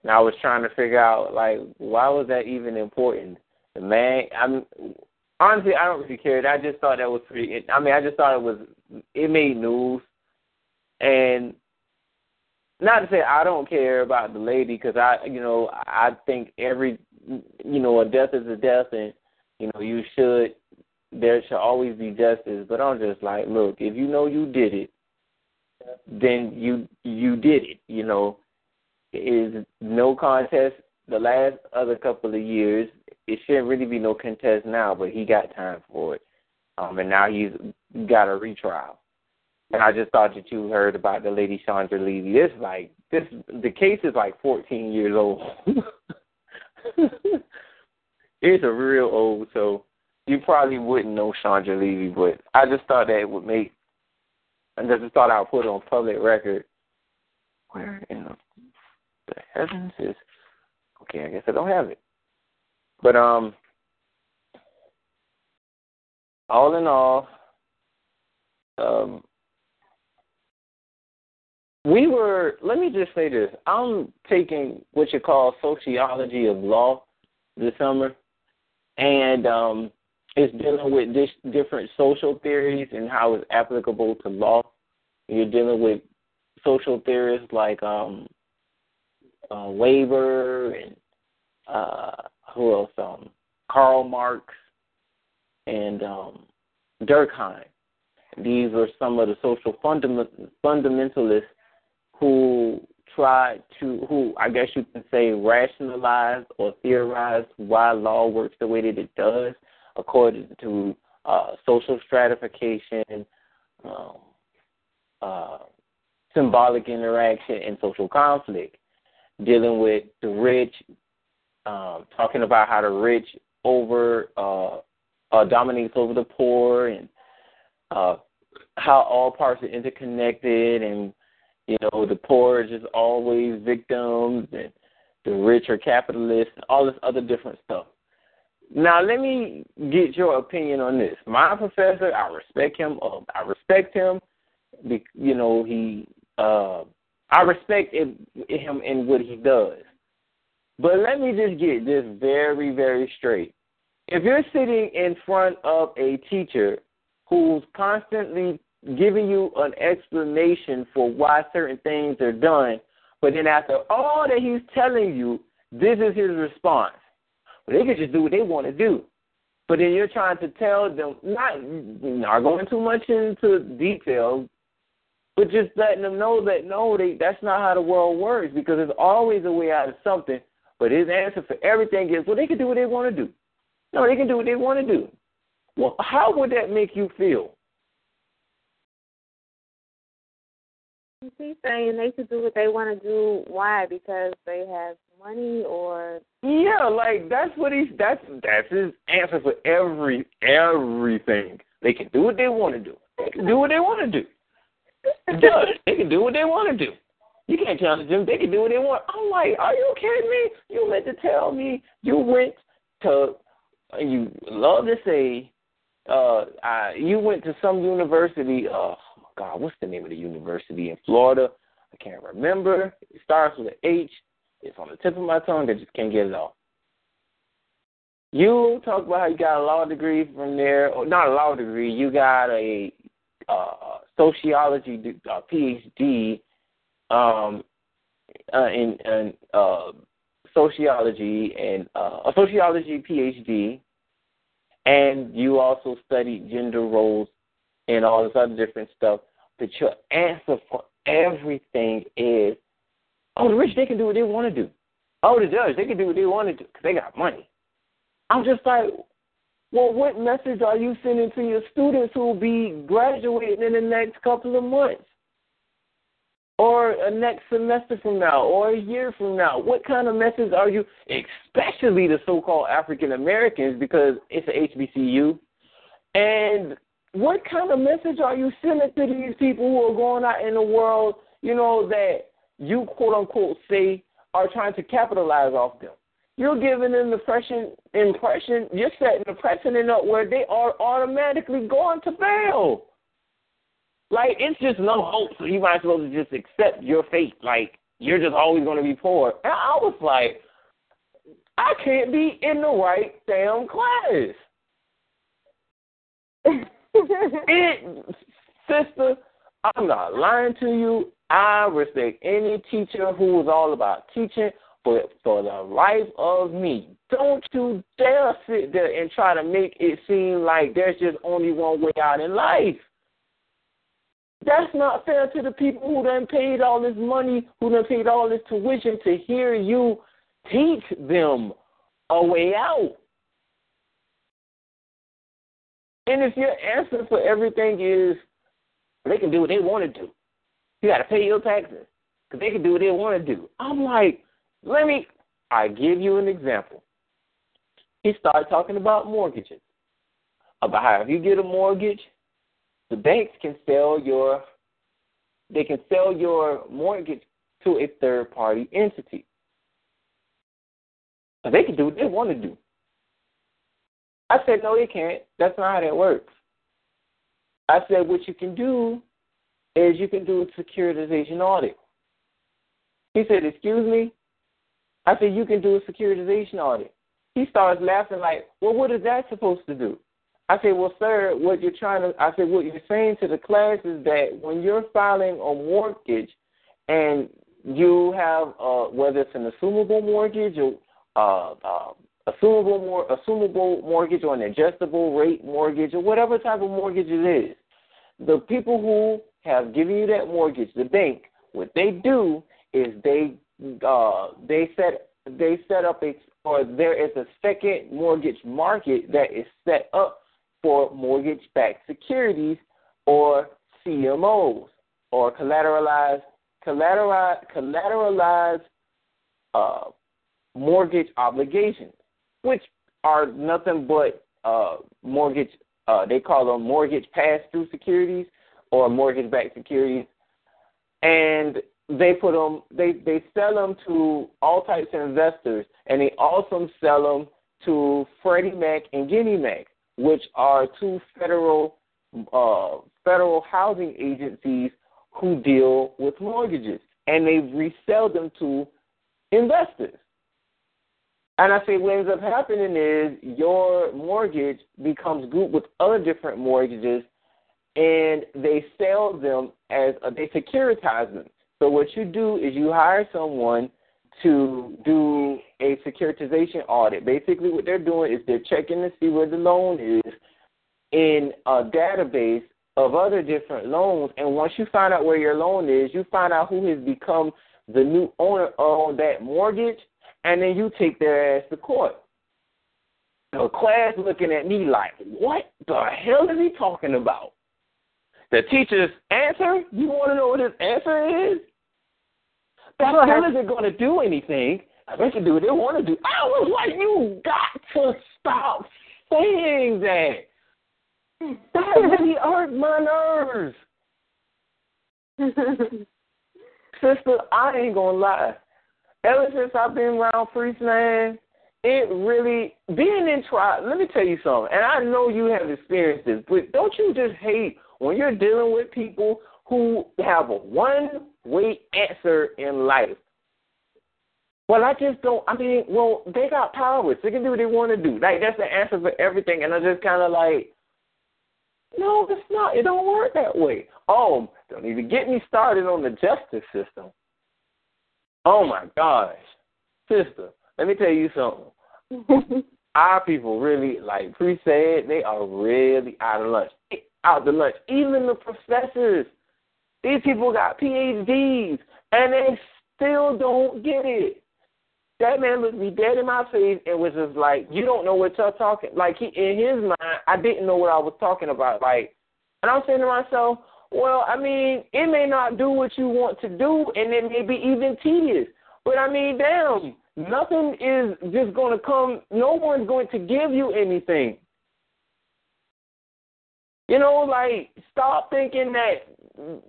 And I was trying to figure out like why was that even important? The man, I'm honestly I don't really care. I just thought that was pretty. I mean, I just thought it was it made news, and not to say I don't care about the lady because I, you know, I think every, you know, a death is a death, and you know, you should, there should always be justice. But I'm just like, look, if you know you did it, then you you did it. You know, is no contest. The last other couple of years, it shouldn't really be no contest now, but he got time for it, um, and now he's got a retrial. And I just thought that you heard about the lady Chandra Levy. This like this the case is like 14 years old. it's a real old, so you probably wouldn't know Chandra Levy, but I just thought that would make. I just thought I would put it on public record. Where in the heavens is? Okay, I guess I don't have it. But um, all in all, um, we were let me just say this. I'm taking what you call sociology of law this summer and um it's dealing with this different social theories and how it's applicable to law. You're dealing with social theorists like um uh Weber and uh who else? Um Karl Marx and um Durkheim. These are some of the social fundament, fundamentalists who tried to, who I guess you can say rationalize or theorize why law works the way that it does, according to uh, social stratification, um, uh, symbolic interaction, and social conflict, dealing with the rich, um, talking about how the rich over uh, uh, dominates over the poor, and uh, how all parts are interconnected, and you know, the poor are just always victims and the rich are capitalists, and all this other different stuff. Now, let me get your opinion on this. My professor, I respect him. Uh, I respect him. You know, he. Uh, I respect him in what he does. But let me just get this very, very straight. If you're sitting in front of a teacher who's constantly giving you an explanation for why certain things are done, but then after all that he's telling you, this is his response. Well, they can just do what they want to do. But then you're trying to tell them, not not going too much into detail, but just letting them know that no, they, that's not how the world works because there's always a way out of something. But his answer for everything is, well, they can do what they want to do. No, they can do what they want to do. Well, how would that make you feel? He's saying they should do what they want to do. Why? Because they have money, or yeah, like that's what he's that's that's his answer for every everything. They can do what they want to do. They can do what they want to do. Judge, they can do what they want to do. You can't challenge them. They can do what they want. I'm like, are you kidding me? You meant to tell me you went to you love to say uh I, you went to some university uh God, what's the name of the university in Florida? I can't remember. It starts with an H. It's on the tip of my tongue. I just can't get it off. You talk about how you got a law degree from there, or not a law degree. You got a uh, sociology PhD um, uh, in, in uh, sociology and uh, a sociology PhD, and you also studied gender roles and all this other different stuff. But your answer for everything is, oh, the rich, they can do what they want to do. Oh, the judge, they can do what they want to do because they got money. I'm just like, well, what message are you sending to your students who will be graduating in the next couple of months? Or a next semester from now, or a year from now? What kind of message are you, especially the so called African Americans, because it's a HBCU, and what kind of message are you sending to these people who are going out in the world, you know, that you quote unquote say are trying to capitalize off them? You're giving them the impression, impression you're setting the precedent up where they are automatically going to fail. Like it's just no hope, so you might as well just accept your fate. Like you're just always going to be poor. And I was like, I can't be in the right damn class. it, sister, I'm not lying to you. I respect any teacher who is all about teaching, but for the life of me, don't you dare sit there and try to make it seem like there's just only one way out in life. That's not fair to the people who done paid all this money, who done paid all this tuition to hear you teach them a way out. And if your answer for everything is they can do what they want to do, you got to pay your taxes because they can do what they want to do. I'm like, let me. I give you an example. He started talking about mortgages, about how if you get a mortgage, the banks can sell your, they can sell your mortgage to a third party entity. So they can do what they want to do. I said, no, they can't. That's not how that works. I said, what you can do is you can do a securitization audit. He said, excuse me? I said, you can do a securitization audit. He starts laughing like, well, what is that supposed to do? I said, well, sir, what you're trying to, I said, what you're saying to the class is that when you're filing a mortgage and you have, uh, whether it's an assumable mortgage or uh, uh, assumable mor- assumable mortgage or an adjustable rate mortgage or whatever type of mortgage it is. The people who have given you that mortgage, the bank, what they do is they uh, they set they set up a or there is a second mortgage market that is set up for mortgage-backed securities or CMOs or collateralized collateralized collateralized uh, mortgage obligations which are nothing but uh, mortgage. Uh, they call them mortgage pass-through securities or mortgage-backed securities, and they put them. They they sell them to all types of investors, and they also sell them to Freddie Mac and Ginnie Mac, which are two federal uh, federal housing agencies who deal with mortgages, and they resell them to investors. And I say what ends up happening is your mortgage becomes grouped with other different mortgages, and they sell them as a, they securitize them. So what you do is you hire someone to do a securitization audit. Basically, what they're doing is they're checking to see where the loan is in a database of other different loans. And once you find out where your loan is, you find out who has become the new owner of that mortgage and then you take their ass to court. The class looking at me like, what the hell is he talking about? The teacher's answer? You want to know what his answer is? That still isn't going to do anything. They can do what they want to do. I was like, you got to stop saying that. That really hurt my nerves. Sister, I ain't gonna lie. Ever since I've been around priests, man, it really being in trial. Let me tell you something, and I know you have experienced this, but don't you just hate when you're dealing with people who have a one-way answer in life? Well, I just don't. I mean, well, they got powers. They can do what they want to do. Like that's the answer for everything. And I just kind of like, no, it's not. It don't work that way. Oh, don't even get me started on the justice system. Oh my gosh, sister, let me tell you something. Our people really, like Pre said, they are really out of lunch. Out the lunch. Even the professors. These people got PhDs and they still don't get it. That man looked me dead in my face and was just like, "You don't know what you're talking." Like he, in his mind, I didn't know what I was talking about. Like, and I'm saying to myself, "Well, I mean, it may not do what you want to do, and it may be even tedious. But I mean, damn, nothing is just going to come. No one's going to give you anything. You know, like stop thinking that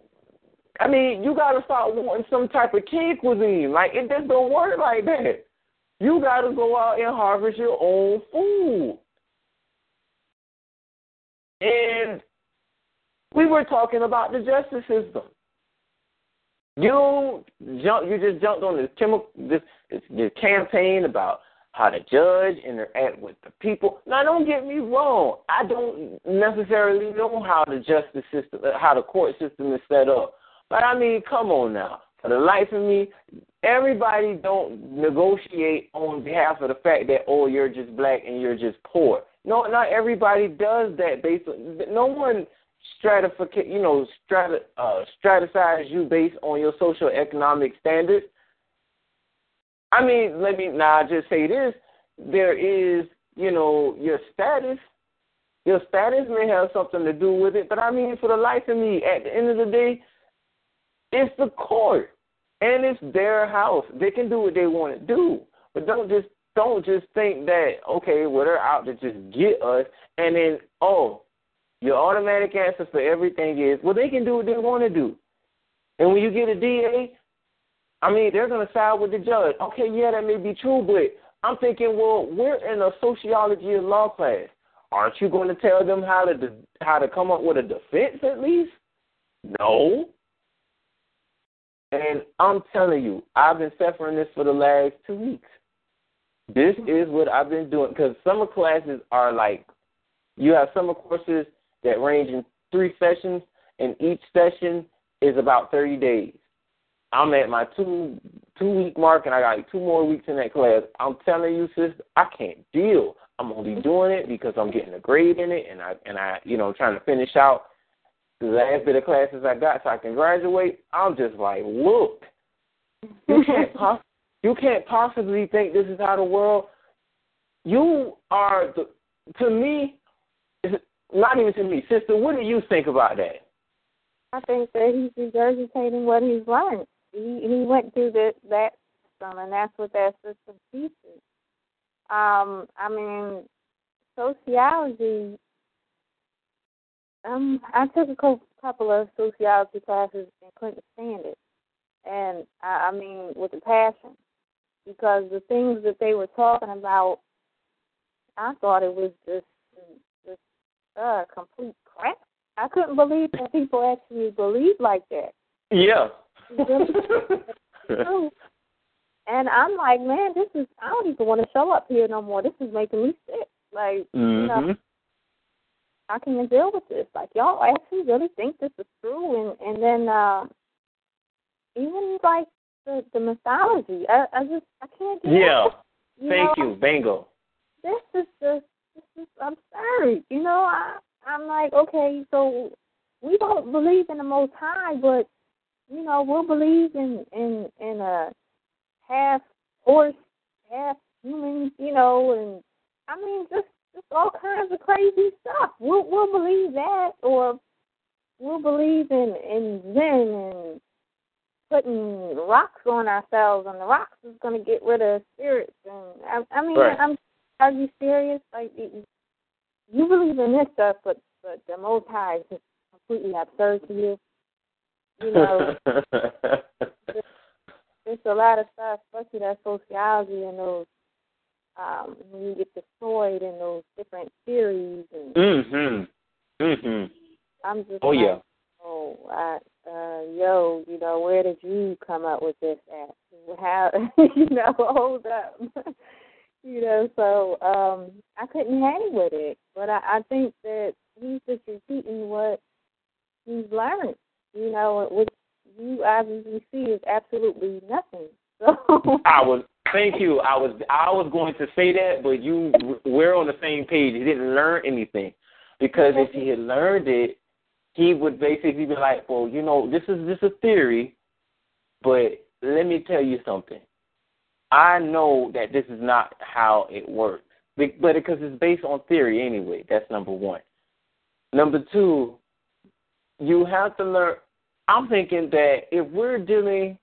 I mean, you gotta start wanting some type of kid cuisine. Like it just don't work like that. You gotta go out and harvest your own food. And we were talking about the justice system. You jump. You just jumped on this chemical this this campaign about how to judge interact with the people. Now, don't get me wrong. I don't necessarily know how the justice system, how the court system is set up. But I mean, come on now. For the life of me, everybody don't negotiate on behalf of the fact that oh you're just black and you're just poor. No, not everybody does that. Based on, no one stratificate, you know, strata, uh, stratify you based on your social economic standards. I mean, let me now just say this: there is, you know, your status. Your status may have something to do with it, but I mean, for the life of me, at the end of the day, it's the court, and it's their house. They can do what they want to do, but don't just don't just think that okay, well they're out to just get us, and then oh, your automatic answer for everything is well they can do what they want to do, and when you get a DA, I mean they're gonna side with the judge. Okay, yeah, that may be true, but I'm thinking, well, we're in a sociology and law class. Aren't you going to tell them how to how to come up with a defense at least? No. And I'm telling you, I've been suffering this for the last two weeks. This hmm. is what I've been doing because summer classes are like you have summer courses that range in three sessions, and each session is about 30 days. I'm at my two two week mark, and I got like two more weeks in that class. I'm telling you, sis, I can't deal. I'm only mm-hmm. doing it because I'm getting a grade in it, and I and I you know trying to finish out the last bit of classes I got so I can graduate, I'm just like, look, you can't poss- you can't possibly think this is how the world. You are the to me, not even to me, sister. What do you think about that? I think that he's regurgitating what he's learned. He he went through that that system, and that's what that system teaches. Um, I mean, sociology um, I took a couple of sociology classes and couldn't stand it, and I, I mean with a passion, because the things that they were talking about, I thought it was just just uh, complete crap. I couldn't believe that people actually believe like that. Yeah. and I'm like, man, this is I don't even want to show up here no more. This is making me sick. Like, mm-hmm. you know, Mm-hmm. How can you deal with this? Like y'all actually really think this is true? And and then uh, even like the the mythology, I I just I can't get Yeah. it. You Thank know, you. Bingo. This is just this is absurd. You know, I I'm like okay, so we don't believe in the Most High, but you know we'll believe in in in a half horse, half human, you know, and I mean just just all kinds of crazy stuff. We'll we'll believe that or we'll believe in in Zen and putting rocks on ourselves, and the rocks is going to get rid of spirits. And I, I mean, right. I'm are you serious? Like you believe in this stuff, but but the Most High is just completely absurd to you. You know, there's a lot of stuff, especially that sociology and those um, when you get destroyed in those different theories and. mhm. Mhm. I'm just. Oh like, yeah. Oh, I, uh, yo, you know, where did you come up with this at? How, you know, hold up. you know, so um I couldn't hang with it. But I, I think that he's just repeating what he's learned, you know, which you obviously see is absolutely nothing. So I was thank you. I was I was going to say that, but you we're on the same page. He didn't learn anything because if he had learned it, he would basically be like, "Well, you know, this is just a theory, but let me tell you something. I know that this is not how it works, but because it's based on theory anyway. That's number one. Number two, you have to learn. I'm thinking that if we're dealing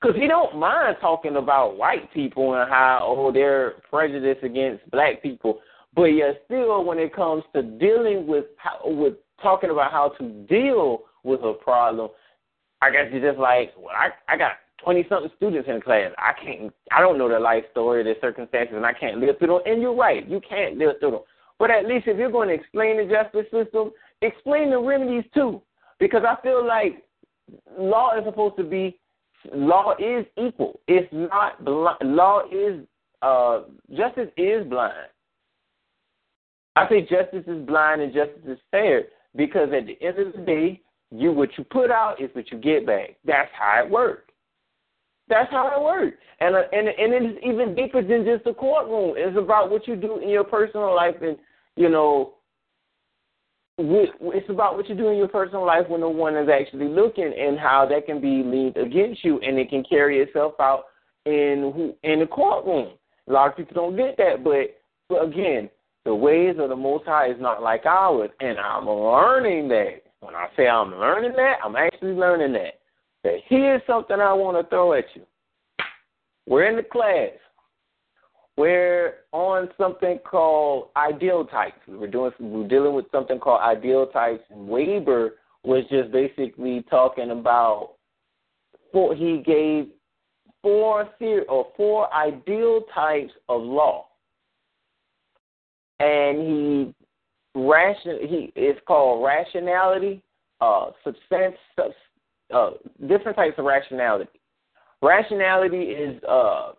because he don't mind talking about white people and how oh they're prejudiced against black people, but yet still when it comes to dealing with how, with talking about how to deal with a problem, I guess you're just like well I I got twenty something students in class. I can't I don't know their life story, their circumstances, and I can't live through them. And you're right, you can't live through them. But at least if you're going to explain the justice system, explain the remedies too, because I feel like law is supposed to be law is equal. It's not blind. Law is uh, justice is blind. I say justice is blind and justice is fair because at the end of the day, you what you put out is what you get back. That's how it works. That's how it works. And uh, and and it's even deeper than just the courtroom. It's about what you do in your personal life and you know it's about what you do in your personal life when no one is actually looking, and how that can be leaned against you, and it can carry itself out in who in the courtroom. A lot of people don't get that, but, but again, the ways of the Most High is not like ours, and I'm learning that. When I say I'm learning that, I'm actually learning that. That here's something I want to throw at you. We're in the class. We're on something called ideal types. We're doing we're dealing with something called ideal types. Weber was just basically talking about four. He gave four theory or four ideal types of law, and he ration. He it's called rationality, uh, substance, subs, uh, different types of rationality. Rationality is uh,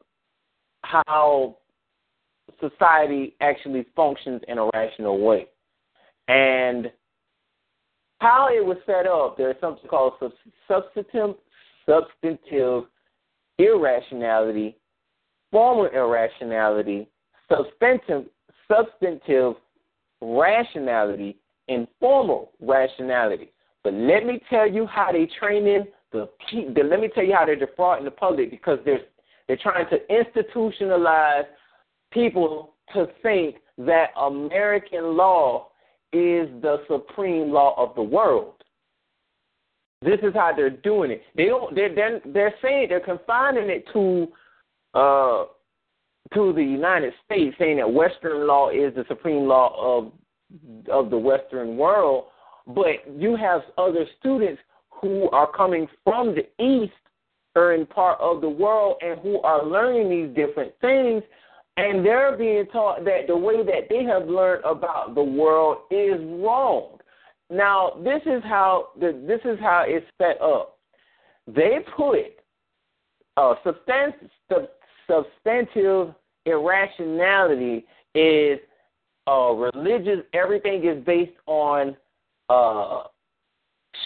how society actually functions in a rational way. And how it was set up, there's something called substantive, substantive irrationality, formal irrationality, substantive, substantive rationality, and formal rationality. But let me tell you how they train in the, the let me tell you how they're defrauding the public because they're they're trying to institutionalize people to think that American law is the supreme law of the world. This is how they're doing it. They don't. They're they're, they're saying they're confining it to uh to the United States, saying that Western law is the supreme law of of the Western world. But you have other students who are coming from the East or in part of the world and who are learning these different things and they're being taught that the way that they have learned about the world is wrong. Now, this is how the, this is how it's set up. They put uh, substantive, substantive irrationality is uh, religious. Everything is based on uh,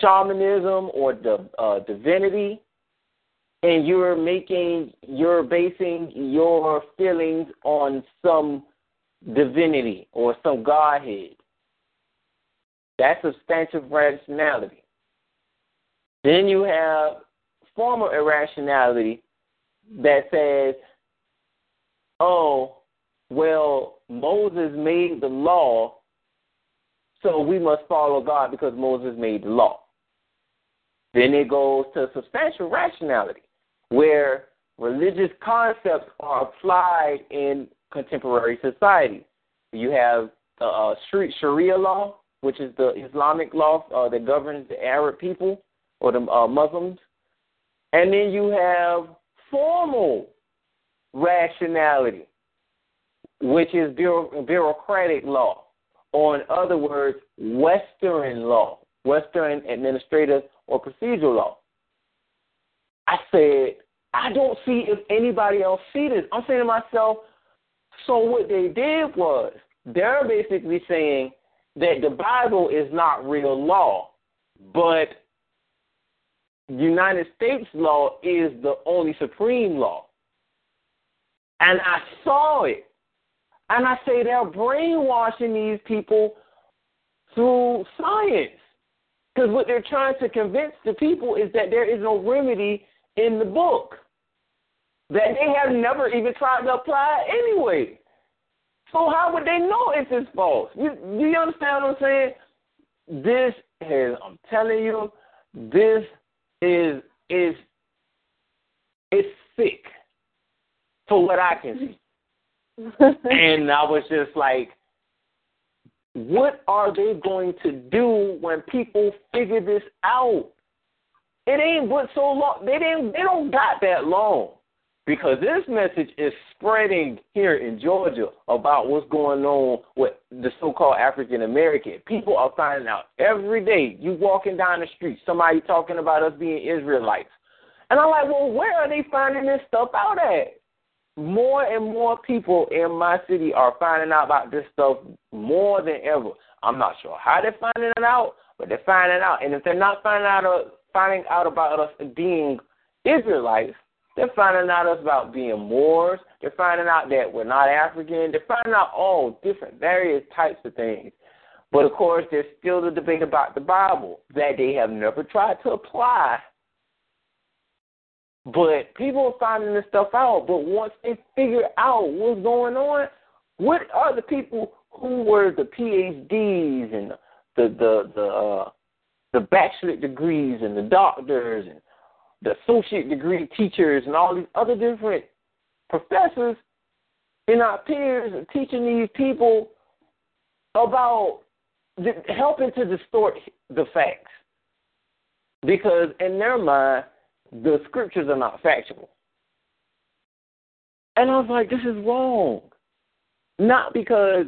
shamanism or the uh, divinity and you're making you're basing your feelings on some divinity or some godhead. That's substantive rationality. Then you have formal irrationality that says oh, well, Moses made the law, so we must follow God because Moses made the law. Then it goes to substantial rationality, where religious concepts are applied in contemporary society. You have uh, Sharia law, which is the Islamic law uh, that governs the Arab people or the uh, Muslims, and then you have formal rationality, which is bureaucratic law, or in other words, Western law, Western administrative or procedural law. I said, I don't see if anybody else see this. I'm saying to myself, so what they did was they're basically saying that the Bible is not real law, but United States law is the only supreme law. And I saw it. And I say they're brainwashing these people through science. Because what they're trying to convince the people is that there is no remedy in the book. That they have never even tried to apply anyway. So how would they know if it's false? You, do you understand what I'm saying? This is, I'm telling you, this is is is sick for what I can see. and I was just like, what are they going to do when people figure this out? It ain't but so long. They didn't. They don't got that long because this message is spreading here in Georgia about what's going on with the so-called African American. People are finding out every day. You walking down the street, somebody talking about us being Israelites, and I'm like, well, where are they finding this stuff out at? More and more people in my city are finding out about this stuff more than ever. I'm not sure how they're finding it out, but they're finding out. And if they're not finding out, uh, finding out about us being Israelites, they're finding out us about being Moors. They're finding out that we're not African. They're finding out all different, various types of things. But of course, there's still the debate about the Bible that they have never tried to apply. But people are finding this stuff out. But once they figure out what's going on, what are the people who were the PhDs and the the the uh, the bachelor degrees and the doctors and the associate degree teachers and all these other different professors and our peers are teaching these people about helping to distort the facts. Because in their mind, the scriptures are not factual. And I was like, this is wrong. Not because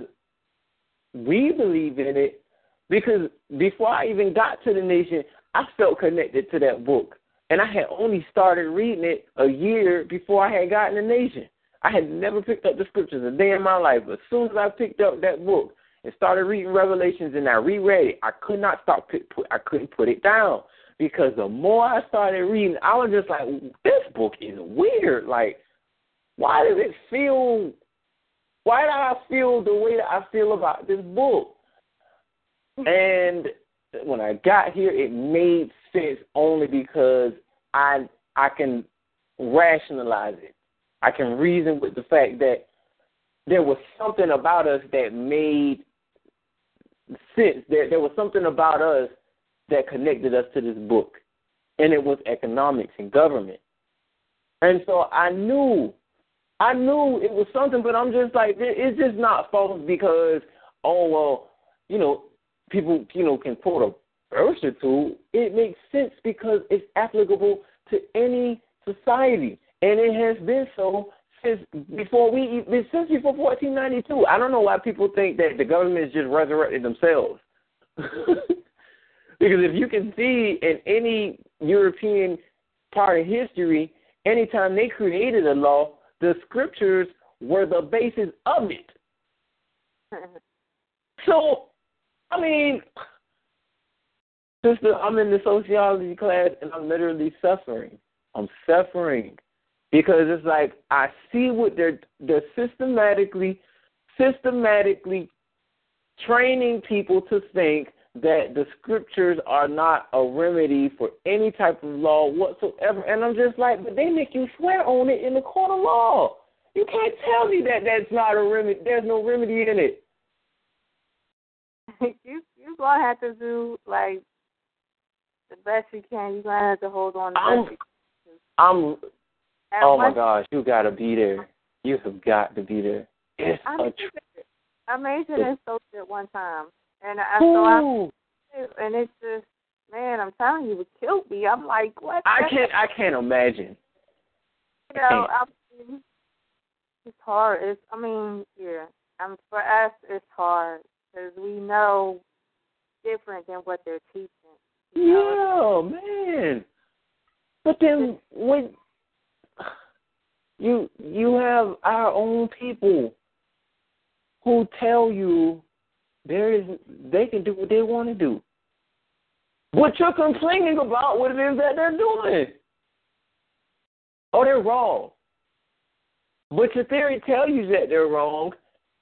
we believe in it, because before I even got to the nation, I felt connected to that book. And I had only started reading it a year before I had gotten the nation. I had never picked up the scriptures a day in my life. But as soon as I picked up that book and started reading Revelations and I reread it, I could not stop. I couldn't put it down because the more I started reading, I was just like, this book is weird. Like, why does it feel? Why do I feel the way that I feel about this book? And when I got here, it made sense only because I I can rationalize it. I can reason with the fact that there was something about us that made sense. There there was something about us that connected us to this book. And it was economics and government. And so I knew I knew it was something, but I'm just like, it's just not false because, oh, well, you know, people, you know, can quote a versatile, it makes sense because it's applicable to any society, and it has been so since before we since before 1492. I don't know why people think that the government is just resurrected themselves. because if you can see in any European part of history, anytime they created a law, the scriptures were the basis of it. so, I mean, Sister, I'm in the sociology class and I'm literally suffering. I'm suffering because it's like I see what they're they're systematically systematically training people to think that the scriptures are not a remedy for any type of law whatsoever. And I'm just like, but they make you swear on it in the court of law. You can't tell me that that's not a remedy. There's no remedy in it. you you gonna have to do like the best you can. You're gonna have to hold on. To I'm, I'm. Oh my gosh, you gotta be there. You have got to be there. It's I a made tr- it. I majored in social at one time, and I so I and it's just man, I'm telling you, it killed me. I'm like, what? I can't. I can't imagine. You know, I mean, it's hard. It's. I mean, yeah. Um, for us, it's hard because we know different than what they're teaching. You know? Yeah, man. But then when you you have our own people who tell you there is they can do what they want to do. What you're complaining about what it is that they're doing. Oh, they're wrong. But your theory tells you that they're wrong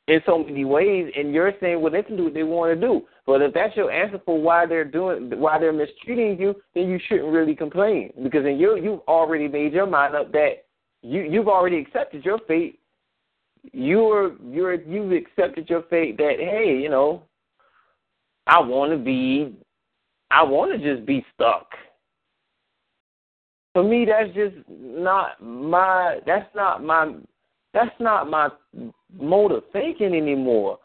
in so many ways, and you're saying, well, they can do what they want to do. But if that's your answer for why they're doing, why they're mistreating you, then you shouldn't really complain because then you you've already made your mind up that you you've already accepted your fate. You're you're you've accepted your fate that hey, you know, I want to be, I want to just be stuck. For me, that's just not my. That's not my. That's not my mode of thinking anymore.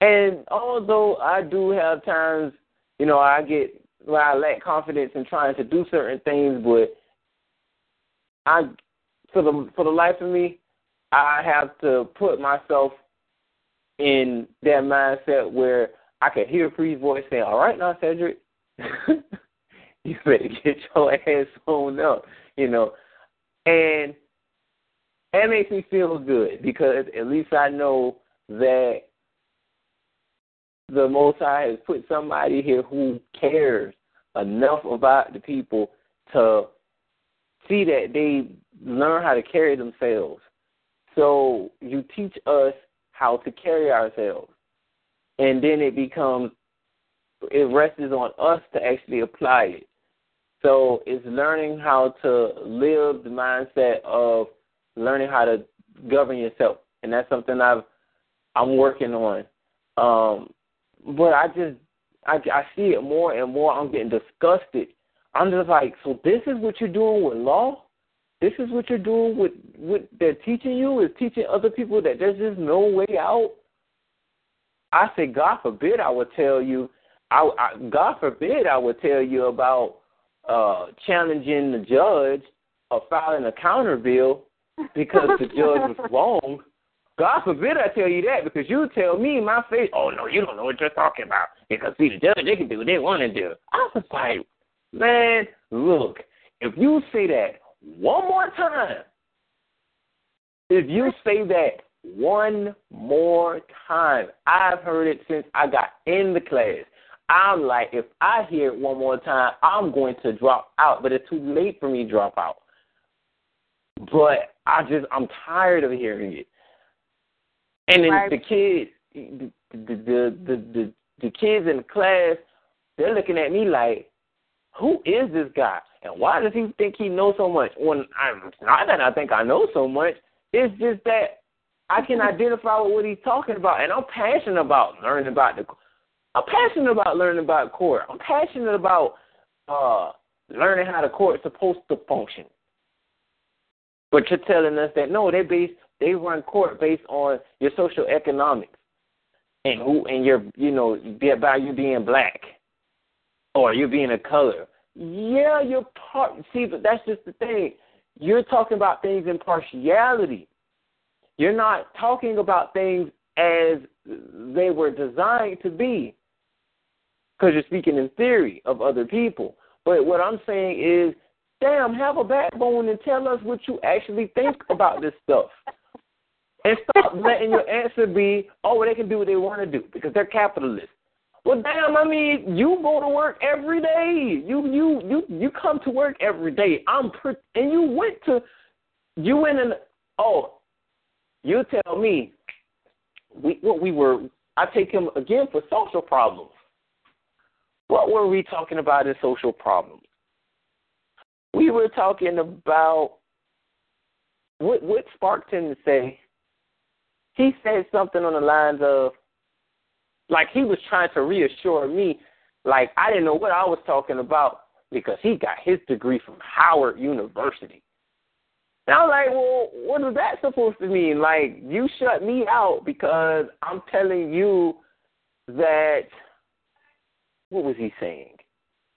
And although I do have times, you know, I get where I lack confidence in trying to do certain things, but I, for the for the life of me, I have to put myself in that mindset where I can hear Free's voice saying, "All right, now, Cedric, you better get your ass on up," you know, and that makes me feel good because at least I know that the Most High has put somebody here who cares enough about the people to see that they learn how to carry themselves. So you teach us how to carry ourselves. And then it becomes, it rests on us to actually apply it. So it's learning how to live the mindset of learning how to govern yourself. And that's something I've, I'm working on. Um, but I just I, I see it more and more. I'm getting disgusted. I'm just like, so this is what you're doing with law. This is what you're doing with what they're teaching you is teaching other people that there's just no way out. I say, God forbid, I would tell you. I, I God forbid, I would tell you about uh challenging the judge or filing a counter bill because the judge was wrong. God forbid I tell you that because you tell me in my face, oh no, you don't know what you're talking about. Because see, the judge, they can do what they want to do. I was like, man, look, if you say that one more time, if you say that one more time, I've heard it since I got in the class. I'm like, if I hear it one more time, I'm going to drop out, but it's too late for me to drop out. But I just, I'm tired of hearing it. And then Right. the kids, the the, the the the the kids in the class, they're looking at me like, "Who is this guy? And why does he think he knows so much?" When I'm not that I think I know so much, it's just that I can identify with what he's talking about, and I'm passionate about learning about the. I'm passionate about learning about court. I'm passionate about uh learning how the court's supposed to function. But you're telling us that no, they base they run court based on your social economics and who and your you know about you being black or you being a color. Yeah, you're part. See, but that's just the thing. You're talking about things in partiality. You're not talking about things as they were designed to be, because you're speaking in theory of other people. But what I'm saying is, damn, have a backbone and tell us what you actually think about this stuff. And stop letting your answer be, oh, well, they can do what they want to do because they're capitalists. Well, damn, I mean, you go to work every day. You you you you come to work every day. I'm pre- and you went to you went and oh, you tell me we what we were. I take him again for social problems. What were we talking about in social problems? We were talking about what what sparked him to say? He said something on the lines of, like he was trying to reassure me, like I didn't know what I was talking about because he got his degree from Howard University. And I'm like, well, what is that supposed to mean? Like, you shut me out because I'm telling you that. What was he saying?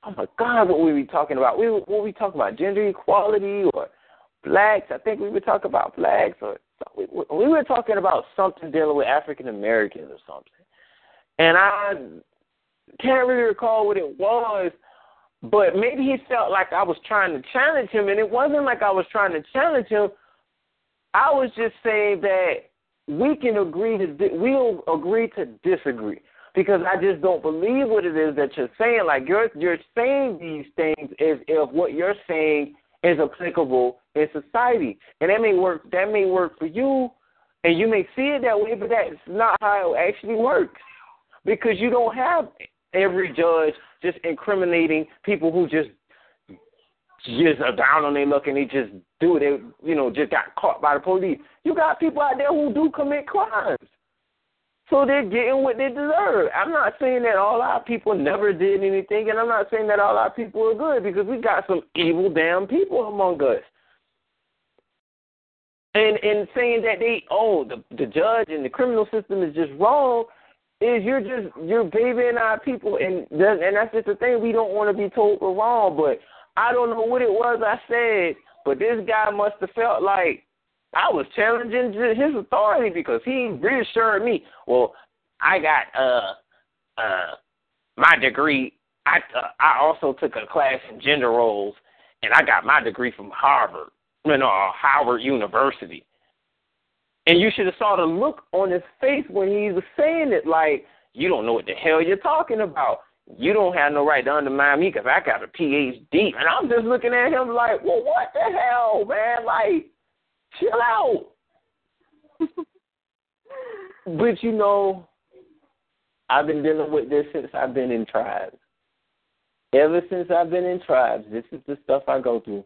Oh my God, what were we talking about? We what were we talking about? Gender equality or blacks? I think we were talking about blacks or we, we were talking about something dealing with African Americans or something. And I can't really recall what it was, but maybe he felt like I was trying to challenge him, and it wasn't like I was trying to challenge him. I was just saying that we can agree to we'll agree to disagree because I just don't believe what it is that you're saying. Like you're you're saying these things as if what you're saying is applicable in society, and that may work. That may work for you, and you may see it that way, but that's not how it actually works because you don't have every judge just incriminating people who just just are down on their luck and they just do it. They, you know, just got caught by the police. You got people out there who do commit crimes. So they're getting what they deserve. I'm not saying that all our people never did anything, and I'm not saying that all our people are good because we got some evil damn people among us. And and saying that they oh the the judge and the criminal system is just wrong is you're just you're babying our people, and and that's just the thing. We don't want to be told we're wrong, but I don't know what it was I said, but this guy must have felt like I was challenging his authority because he reassured me. Well, I got uh uh my degree. I uh, I also took a class in gender roles, and I got my degree from Harvard, you know, Howard University. And you should have saw the look on his face when he was saying it, like, you don't know what the hell you're talking about. You don't have no right to undermine me because I got a PhD. And I'm just looking at him like, well, what the hell, man? Like, chill out. but, you know, I've been dealing with this since I've been in tribes. Ever since I've been in tribes, this is the stuff I go through.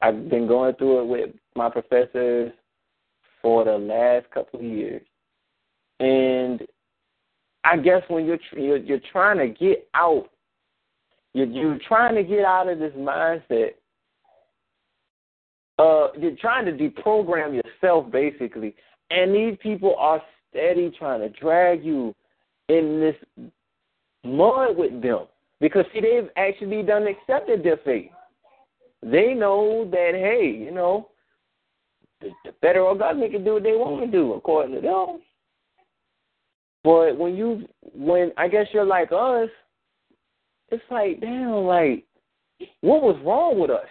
I've been going through it with my professors, for the last couple of years. And I guess when you're you're, you're trying to get out, you're, you're trying to get out of this mindset. Uh, you're trying to deprogram yourself basically, and these people are steady trying to drag you in this mud with them because see they've actually done accepted their fate. They know that hey, you know, the, the federal government can do what they want to do according to them. But when you, when I guess you're like us, it's like, damn, like, what was wrong with us?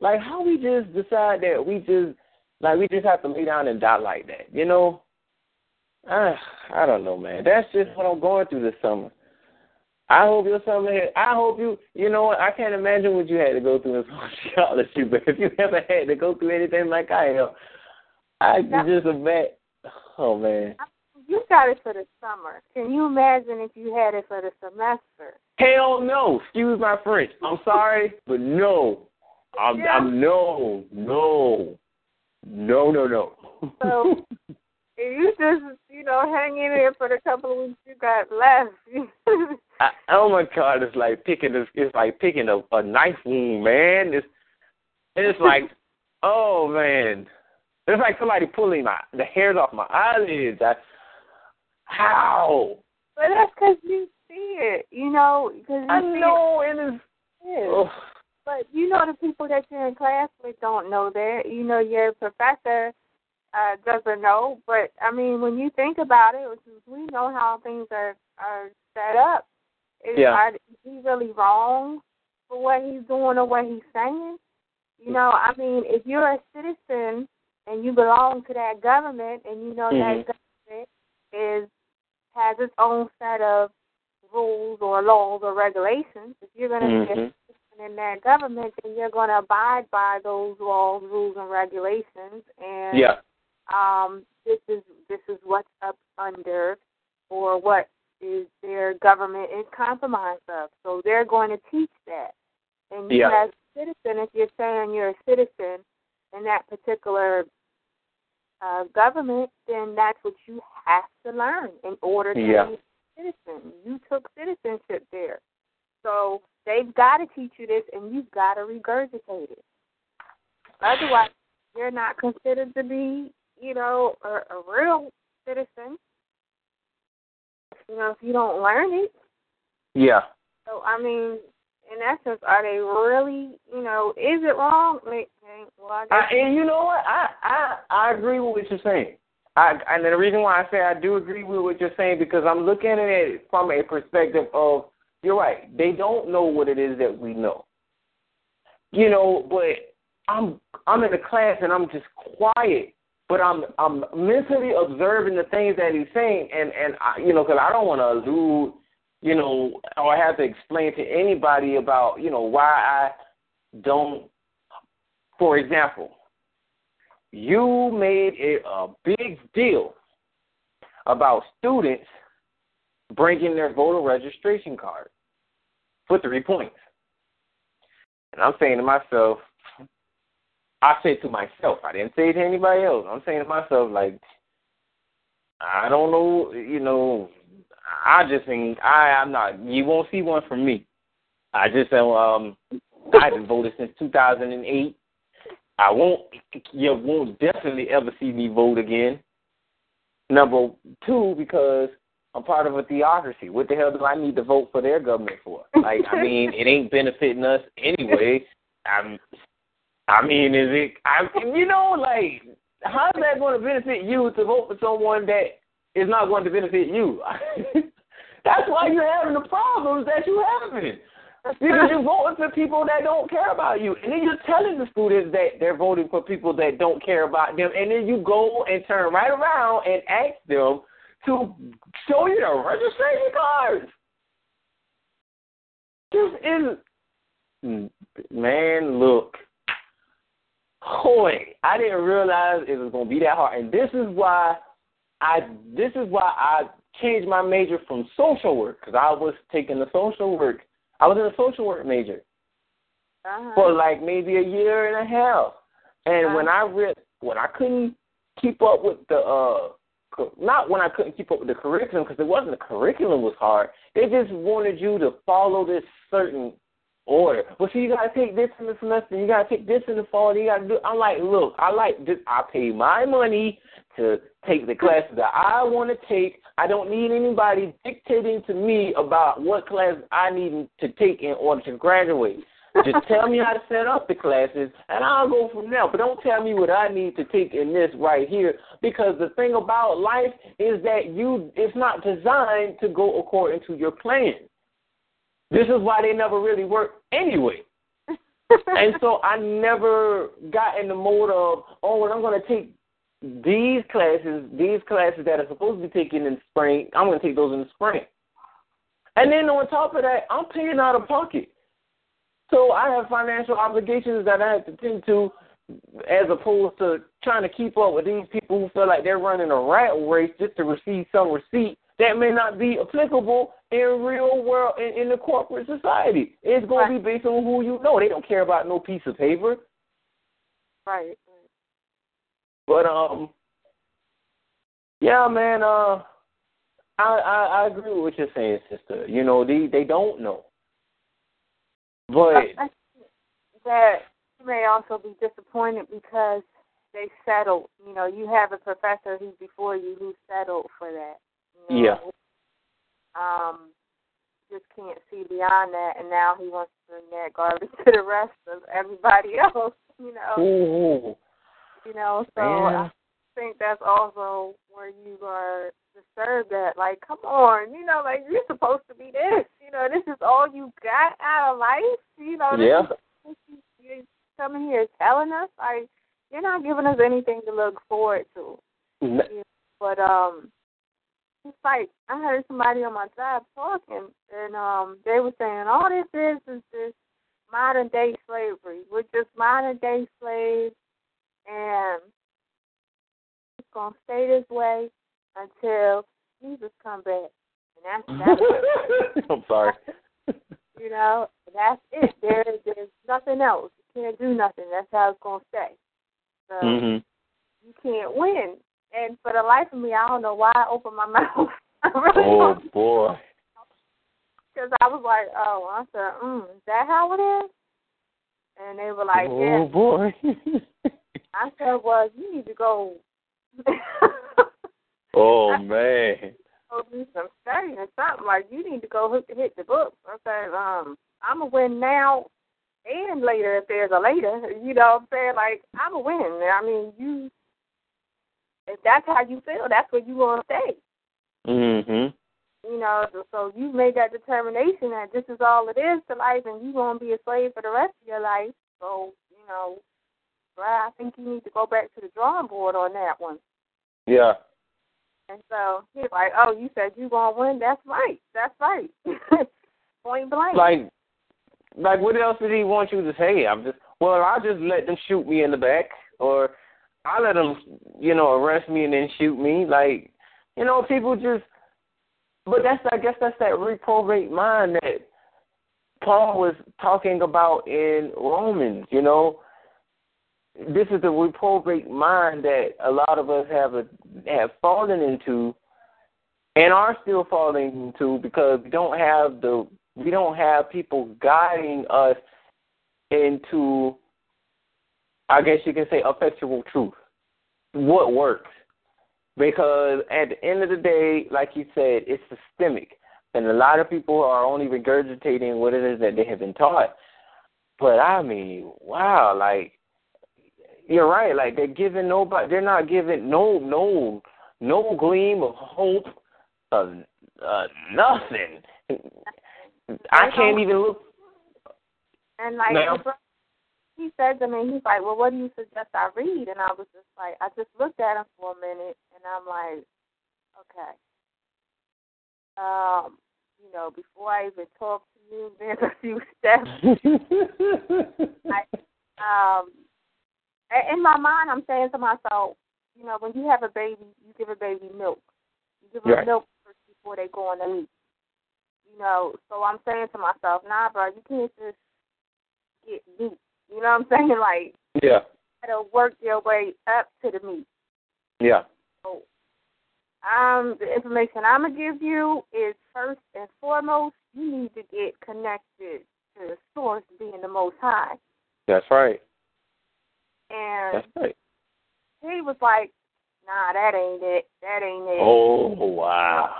Like, how we just decide that we just, like, we just have to lay down and die like that, you know? I, I don't know, man. That's just what I'm going through this summer. I hope your summer. I hope you. You know what? I can't imagine what you had to go through in scholarship. But if you ever had to go through anything like I have, I can just imagine. Oh man. You got it for the summer. Can you imagine if you had it for the semester? Hell no. Excuse my French. I'm sorry, but no. I'm, yeah. I'm no, no, no, no, no. So you just, you know, hang in there for the couple of weeks you got left. I, oh my God, it's like picking a, it's like picking a, a knife wound, man. It's it's like, oh man, it's like somebody pulling my the hairs off my eyelids. I, how? But that's because you see it, you know. Cause you I know it, it is. Yeah. Oh. But you know the people that you're in class with don't know that. You know your professor uh, doesn't know. But I mean, when you think about it, we know how things are are set up. Is, yeah. are, is he really wrong for what he's doing or what he's saying? You know, I mean, if you're a citizen and you belong to that government, and you know mm-hmm. that government is has its own set of rules or laws or regulations, if you're going to mm-hmm. be a citizen in that government, then you're going to abide by those laws, rules, and regulations. And yeah um, this is this is what's up under or what is their government is compromise of. So they're going to teach that. And you yeah. as a citizen, if you're saying you're a citizen in that particular uh, government, then that's what you have to learn in order to Yeah. be a citizen. You took citizenship there. So they've got to teach you this, and you've got to regurgitate it. Otherwise, you're not considered to be, you know, a, a real citizen. You know, if you don't learn it. Yeah. So I mean, in essence, are they really, you know, is it wrong? Like, well, I I, and you know what? I, I I agree with what you're saying. I and the reason why I say I do agree with what you're saying because I'm looking at it from a perspective of you're right. They don't know what it is that we know. You know, but I'm I'm in the class and I'm just quiet, but I'm I'm mentally observing the things that he's saying, and and I, you know, because I don't want to allude, you know, or have to explain to anybody about you know why I don't. For example, you made it a big deal about students bringing their voter registration card for three points. And I'm saying to myself, I say to myself, I didn't say it to anybody else. I'm saying to myself, like, I don't know, you know, I just think I, I'm not. You won't see one from me. I just um, I haven't voted since 2008. I won't. You won't definitely ever see me vote again. Number two, because I'm part of a theocracy. What the hell do I need to vote for their government for? Like, I mean, it ain't benefiting us anyway. I'm. I mean, is it? I, you know, like, how's that going to benefit you to vote for someone that is not going to benefit you? That's why you're having the problems that you're having. Because you're voting for people that don't care about you. And then you're telling the students that they're voting for people that don't care about them. And then you go and turn right around and ask them to show you the registration cards. This is, man, look. Boy, I didn't realize it was going to be that hard. And this is why I, this is why I changed my major from social work because I was taking the social work. I was in a social work major uh-huh. for like maybe a year and a half. And Uh-huh. when I read, when I couldn't keep up with the, uh, not when I couldn't keep up with the curriculum because it wasn't the curriculum was hard. They just wanted you to follow this certain order. Well, see, you gotta take this in the semester. You gotta take this in the fall. You gotta do. I'm like, look, I like this. I pay my money to take the classes that I want to take. I don't need anybody dictating to me about what class I need to take in order to graduate. Just tell me how to set up the classes, and I'll go from there. But don't tell me what I need to take in this right here, because the thing about life is that you it's not designed to go according to your plan. This is why they never really work anyway. and so I never got in the mode of, oh, well, I'm going to take these classes, these classes that are supposed to be taken in spring, I'm going to take those in the spring. And then on top of that, I'm paying out of pocket. So I have financial obligations that I have to tend to as opposed to trying to keep up with these people who feel like they're running a rat race just to receive some receipt that may not be applicable in real world in, in the corporate society. It's going to be based on who you know. They don't care about no piece of paper. Right. But um, yeah, man. Uh, I, I I agree with what you're saying, sister. You know, they they don't know. But I think that you may also be disappointed because they settled. You know, you have a professor who's before you who settled for that. You know? Yeah. Um, just can't see beyond that, and now he wants to bring that garbage to the rest of everybody else. You know. ooh, You know, so Man. I think that's also where you are disturbed at. Like, come on, you know, like you're supposed to be this. You know, this is all you got out of life. You know, Yeah. is you, you're coming here telling us. Like, you're not giving us anything to look forward to. n- But um, it's like I heard somebody on my job talking, and um, they were saying all this is is this modern day slavery. We're just modern day slaves, and it's gonna stay this way until Jesus come back, and that's that's I'm sorry. you know that's it. There there's nothing else. You can't do nothing. That's how it's gonna stay. So Mhm. you can't win. And for the life of me, I don't know why I opened my mouth. I really Oh boy. Because I was like, oh, I said, mm, is that how it is? And they were like, oh yeah. boy. I said, well, you need to go. Oh man. go do some studying or something. Like you need to go hit, hit the books. I said, um, I'm gonna win now and later if there's a later. You know what I'm saying? Like I'm a win. I mean, you. If that's how you feel, that's where you want to stay. Mhm. You know, so, so you made that determination that this is all it is to life, and you're gonna be a slave for the rest of your life. So you know, well, I think you need to go back to the drawing board on that one. Yeah. And so he's like, "Oh, you said you gonna win? That's right. That's right. Point blank." Like like what else did he want you to say? I'm just well, I'll just let them shoot me in the back or I let them, you know, arrest me and then shoot me. Like, you know, people just but that's I guess that's that reprobate mind that Paul was talking about in Romans, you know. This is the reprobate mind that a lot of us have a, have fallen into and are still falling into because we don't have the we don't have people guiding us into I guess you can say effectual truth. What works. Because at the end of the day, like you said, it's systemic. And a lot of people are only regurgitating what it is that they have been taught. But I mean, wow, like you're right, like they're giving nobody they're not giving no no no gleam of hope of uh, nothing. I can't even look And like bro- he said to me, he's like, "Well, what do you suggest I read?" And I was just like, I just looked at him for a minute, and I'm like, okay. Um, you know, before I even talk to you, there's a few steps. I, um, in my mind, I'm saying to myself, you know, when you have a baby, you give a baby milk. You give them Right. milk first before they go on the meat. You know, so I'm saying to myself, nah, bro, you can't just get meat. You know what I'm saying? Like, Yeah. you gotta work your way up to the meat. Yeah. So, um, the information I'm gonna give you is first and foremost, you need to get connected to the source being the Most High. That's right. And right. he was like, "Nah, that ain't it. That ain't it. Oh wow.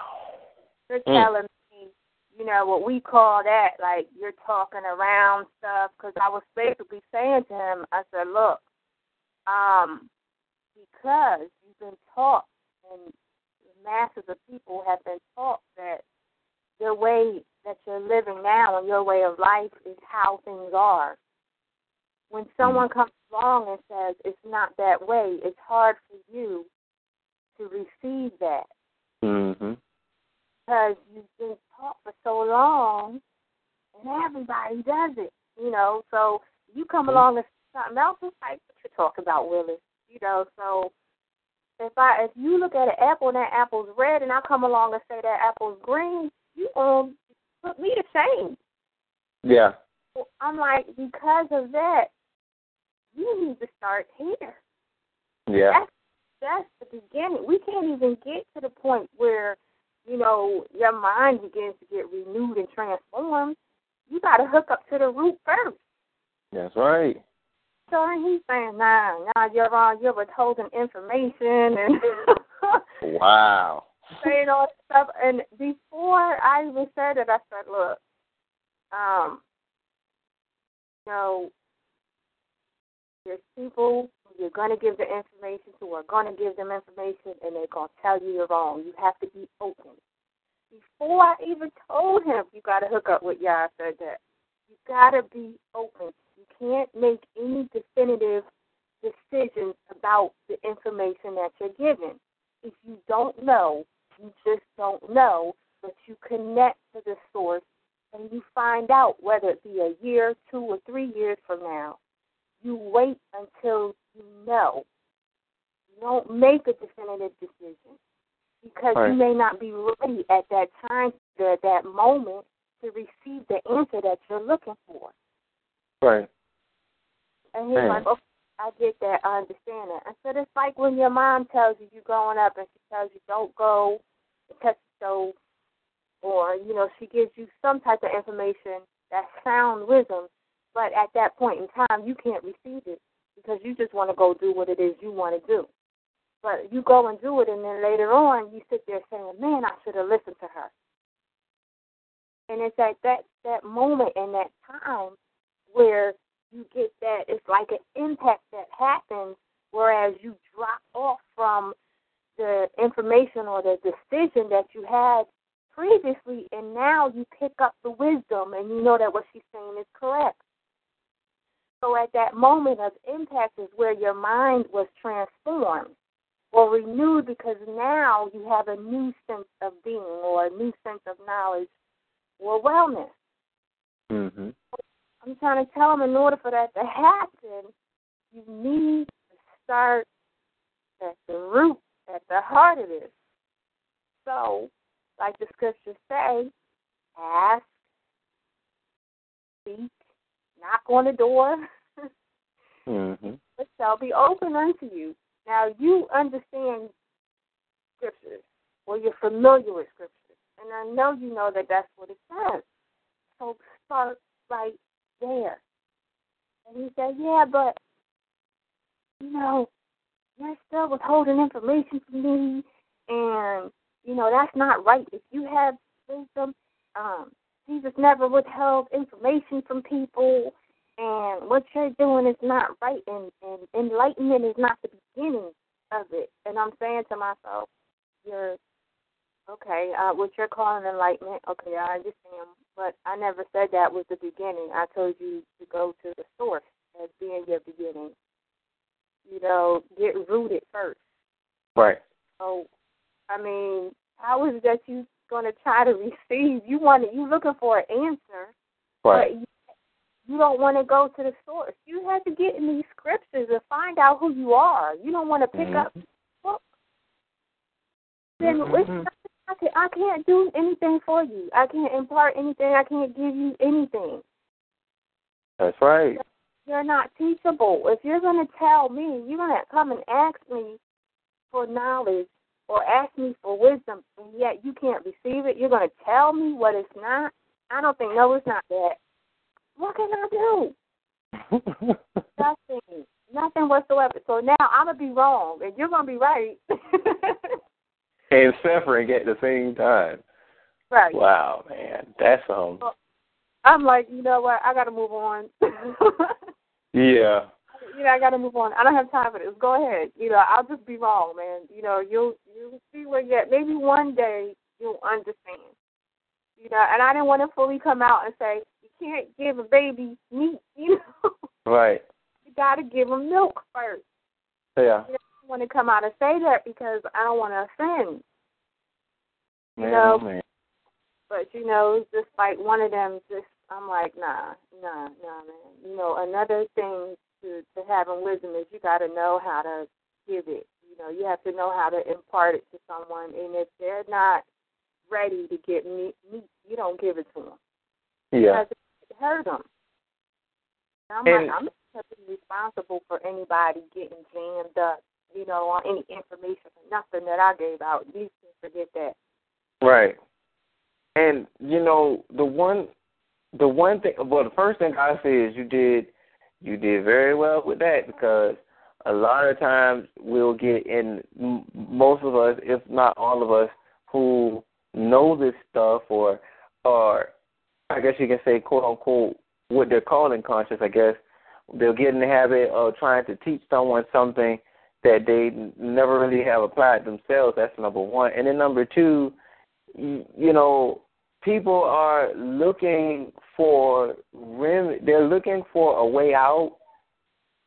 You're Mm. telling me, you know, what we call that, like you're talking around stuff." Because I was basically saying to him, I said, "Look, um, because you've been taught, and masses of people have been taught that the way that you're living now and your way of life is how things are. When someone comes along and says it's not that way, it's hard for you to receive that Mhm. because you've been taught for so long, and everybody does it, you know. So you come along and say something else, it's like what you talking about, Willis, you know. So if I if you look at an apple and that apple's red, and I come along and say that apple's green, you um put me to shame. Yeah. I'm like because of that, you need to start here. Yeah. That's that's the beginning. We can't even get to the point where, you know, your mind begins to get renewed and transformed. You got to hook up to the root first. That's right. So he's saying, nah, nah, you're wrong. You're withholding information and Wow. saying all this stuff. And before I even said it, I said, look, um, you know, there's people you're going to give the information to are going to give them information and they're going to tell you you're wrong. You have to be open. Before I even told him you got to hook up with Yah, I said that. You got to be open. You can't make any definitive decisions about the information that you're given. If you don't know, you just don't know, but you connect to the source and you find out whether it be a year, two, or three years from now. You wait until you know. You don't make a definitive decision because Right. you may not be ready at that time, at that moment, to receive the answer that you're looking for. Right. And he's Man. like, okay, I get that. I understand that. I said it's like when your mom tells you you're growing up and she tells you don't go touch the stove, or you know she gives you some type of information that's sound wisdom, but at that point in time you can't receive it because you just want to go do what it is you want to do. But you go and do it, and then later on you sit there saying, "Man, I should have listened to her." And it's at that that moment and that time where you get that it's like an impact that happens, whereas you drop off from the information or the decision that you had previously, and now you pick up the wisdom and you know that what she's saying is correct. So at that moment of impact is where your mind was transformed or renewed because now you have a new sense of being or a new sense of knowledge or wellness. Mm-hmm. I'm trying to tell them in order for that to happen, you need to start at the root, at the heart of this. So, like the scriptures say, ask, seek, knock on the door, mm-hmm. it shall be open unto you. Now you understand scriptures, or you're familiar with scriptures, and I know you know that that's what it says. So start right there. And he said, Yeah, but, you know, you're still withholding information from me, and, you know, that's not right. If you have wisdom, um, Jesus never withheld information from people, and what you're doing is not right, and, and enlightenment is not the beginning of it. And I'm saying to myself, You're Okay, uh, what you're calling enlightenment, okay, I understand. But I never said that was the beginning. I told you to go to the source as being your beginning. You know, get rooted first. Right. So, I mean, how is that you going to try to receive? You want to, you looking for an answer, right. but you, you don't want to go to the source. You have to get in these scriptures and find out who you are. You don't want to pick mm-hmm. up books. Then mm-hmm. I can't, I can't do anything for you. I can't impart anything. I can't give you anything. That's right. You're not teachable. If you're going to tell me, you're going to come and ask me for knowledge or ask me for wisdom, and yet you can't receive it. You're going to tell me what it's not. I don't think no, it's not that. What can I do? Nothing. Nothing whatsoever. So now I'm gonna be wrong, and you're gonna be right. and suffering at the same time. Right. Wow, man, that's um. I'm like, you know what? I got to move on. yeah. You know, I got to move on. I don't have time for this. Go ahead. You know, I'll just be wrong, man. You know, you'll you'll see where you're at. Maybe one day you'll understand. You know, and I didn't want to fully come out and say you can't give a baby meat. You know. Right. You got to give them milk first. Yeah. You know, I want to come out and say that because I don't want to offend. You man, know. Oh, man. But you know, it's just like one of them. Just I'm like, nah, nah, nah, man. You know, another thing to to having wisdom is you got to know how to give it. You know, you have to know how to impart it to someone, and if they're not ready to get meat, meat you don't give it to them. Yeah. Because it hurt them. I'm and, not, I'm not responsible for anybody getting jammed up, you know, on any information or nothing that I gave out. You can forget that. Right. And you know the one, the one thing. Well, the first thing I say is you did, you did very well with that because a lot of times we'll get in. Most of us, if not all of us, who know this stuff or, or I guess you can say, quote unquote, what they're calling conscious. I guess they'll get in the habit of trying to teach someone something that they never really have applied themselves. That's number one. And then number two, you know, people are looking for rem- they're looking for a way out.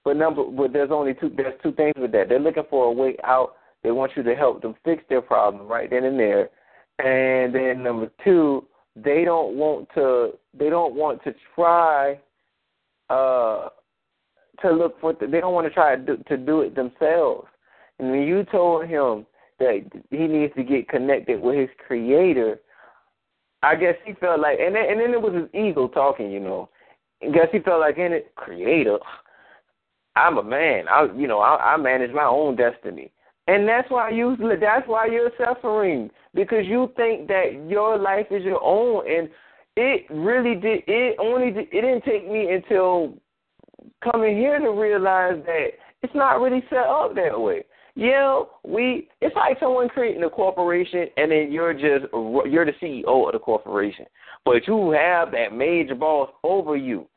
But number but there's only two there's two things with that. They're looking for a way out. They want you to help them fix their problem right then and there. And then number two, they don't want to they don't want to try uh to look for the, they don't want to try to do, to do it themselves. And when you told him that he needs to get connected with his creator, I guess he felt like, and then, and then it was his ego talking, you know. I guess he felt like in it, creator. I'm a man. I you know I, I manage my own destiny, and that's why you that's why you're suffering because you think that your life is your own, and it really did. It only did, it didn't take me until coming here to realize that it's not really set up that way. Yeah, we. It's like someone creating a corporation, and then you're just you're the CEO of the corporation, but you have that major boss over you.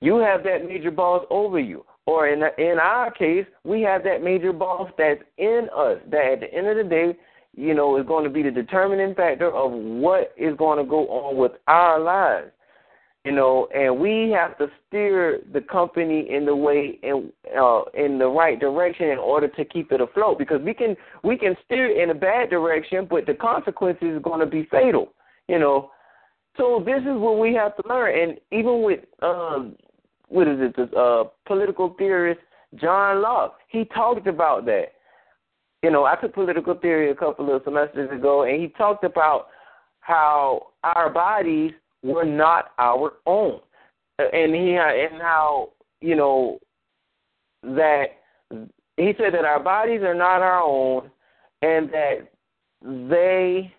You have that major boss over you, or in in our case, we have that major boss that's in us. That at the end of the day, you know, is going to be the determining factor of what is going to go on with our lives you know, and we have to steer the company in the way in uh, in the right direction in order to keep it afloat. Because we can we can steer in a bad direction, but the consequences is going to be fatal. You know, so this is what we have to learn. And even with um, what is it, the uh, political theorist John Locke, he talked about that. You know, I took political theory a couple of semesters ago, and he talked about how our bodies were not our own. And he and how you know that he said that our bodies are not our own, and that they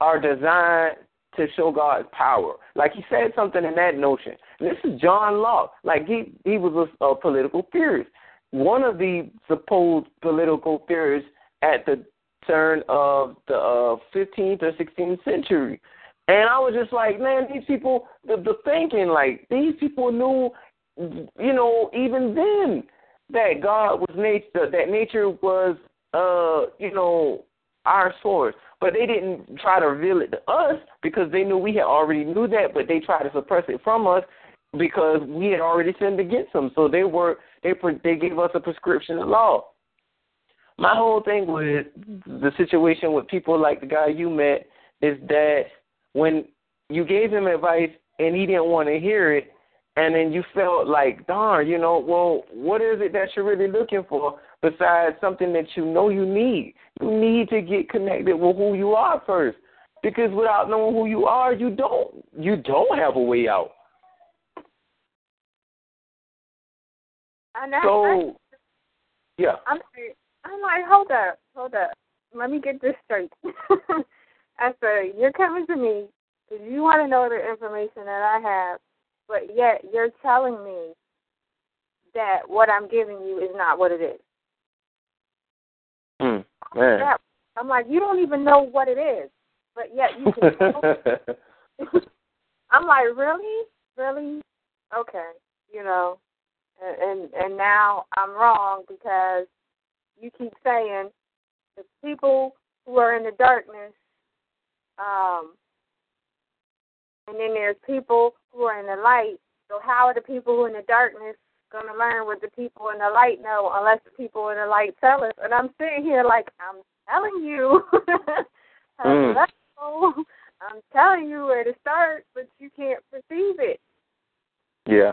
are designed to show God's power. Like he said something in that notion. This is John Locke. Like he he was a, a political theorist, one of the supposed political theorists at the turn of the uh, 15th or 16th century. And I was just like, man, these people, the, the thinking, like, these people knew, you know, even then that God was nature, that nature was, uh, you know, our source. But they didn't try to reveal it to us because they knew we had already knew that, but they tried to suppress it from us because we had already sinned against them. So they were they they gave us a prescription of law. My whole thing with the situation with people like the guy you met is that when you gave him advice and he didn't want to hear it, and then you felt like, darn, you know, well, what is it that you're really looking for besides something that you know you need? You need to get connected with who you are first, because without knowing who you are, you don't you don't have a way out. And so, yeah. I'm I'm like, hold up, hold up. Let me get this straight. I said, You're coming to me because you want to know the information that I have, but yet you're telling me that what I'm giving you is not what it is. Mm, man. I'm like, You don't even know what it is, but yet you can. I'm like, Really? Really? Okay. You know, and, and and now I'm wrong because you keep saying the people who are in the darkness um, and then there's people who are in the light. So how are the people who are in the darkness going to learn what the people in the light know unless the people in the light tell us? And I'm sitting here like, I'm telling you. mm. I'm telling you where to start, but you can't perceive it. Yeah.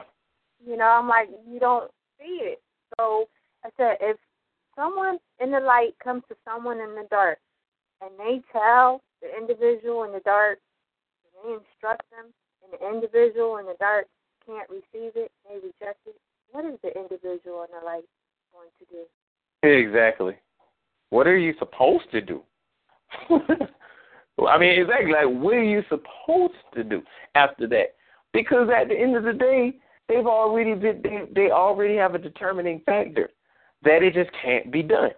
You know, I'm like, you don't see it. So I said, if someone in the light comes to someone in the dark and they tell the individual in the dark, they instruct them, and the individual in the dark can't receive it, they reject it, what is the individual in the light going to do? Exactly. What are you supposed to do? I mean, exactly. Like, what are you supposed to do after that? Because at the end of the day, they've already been, they they already have a determining factor that it just can't be done.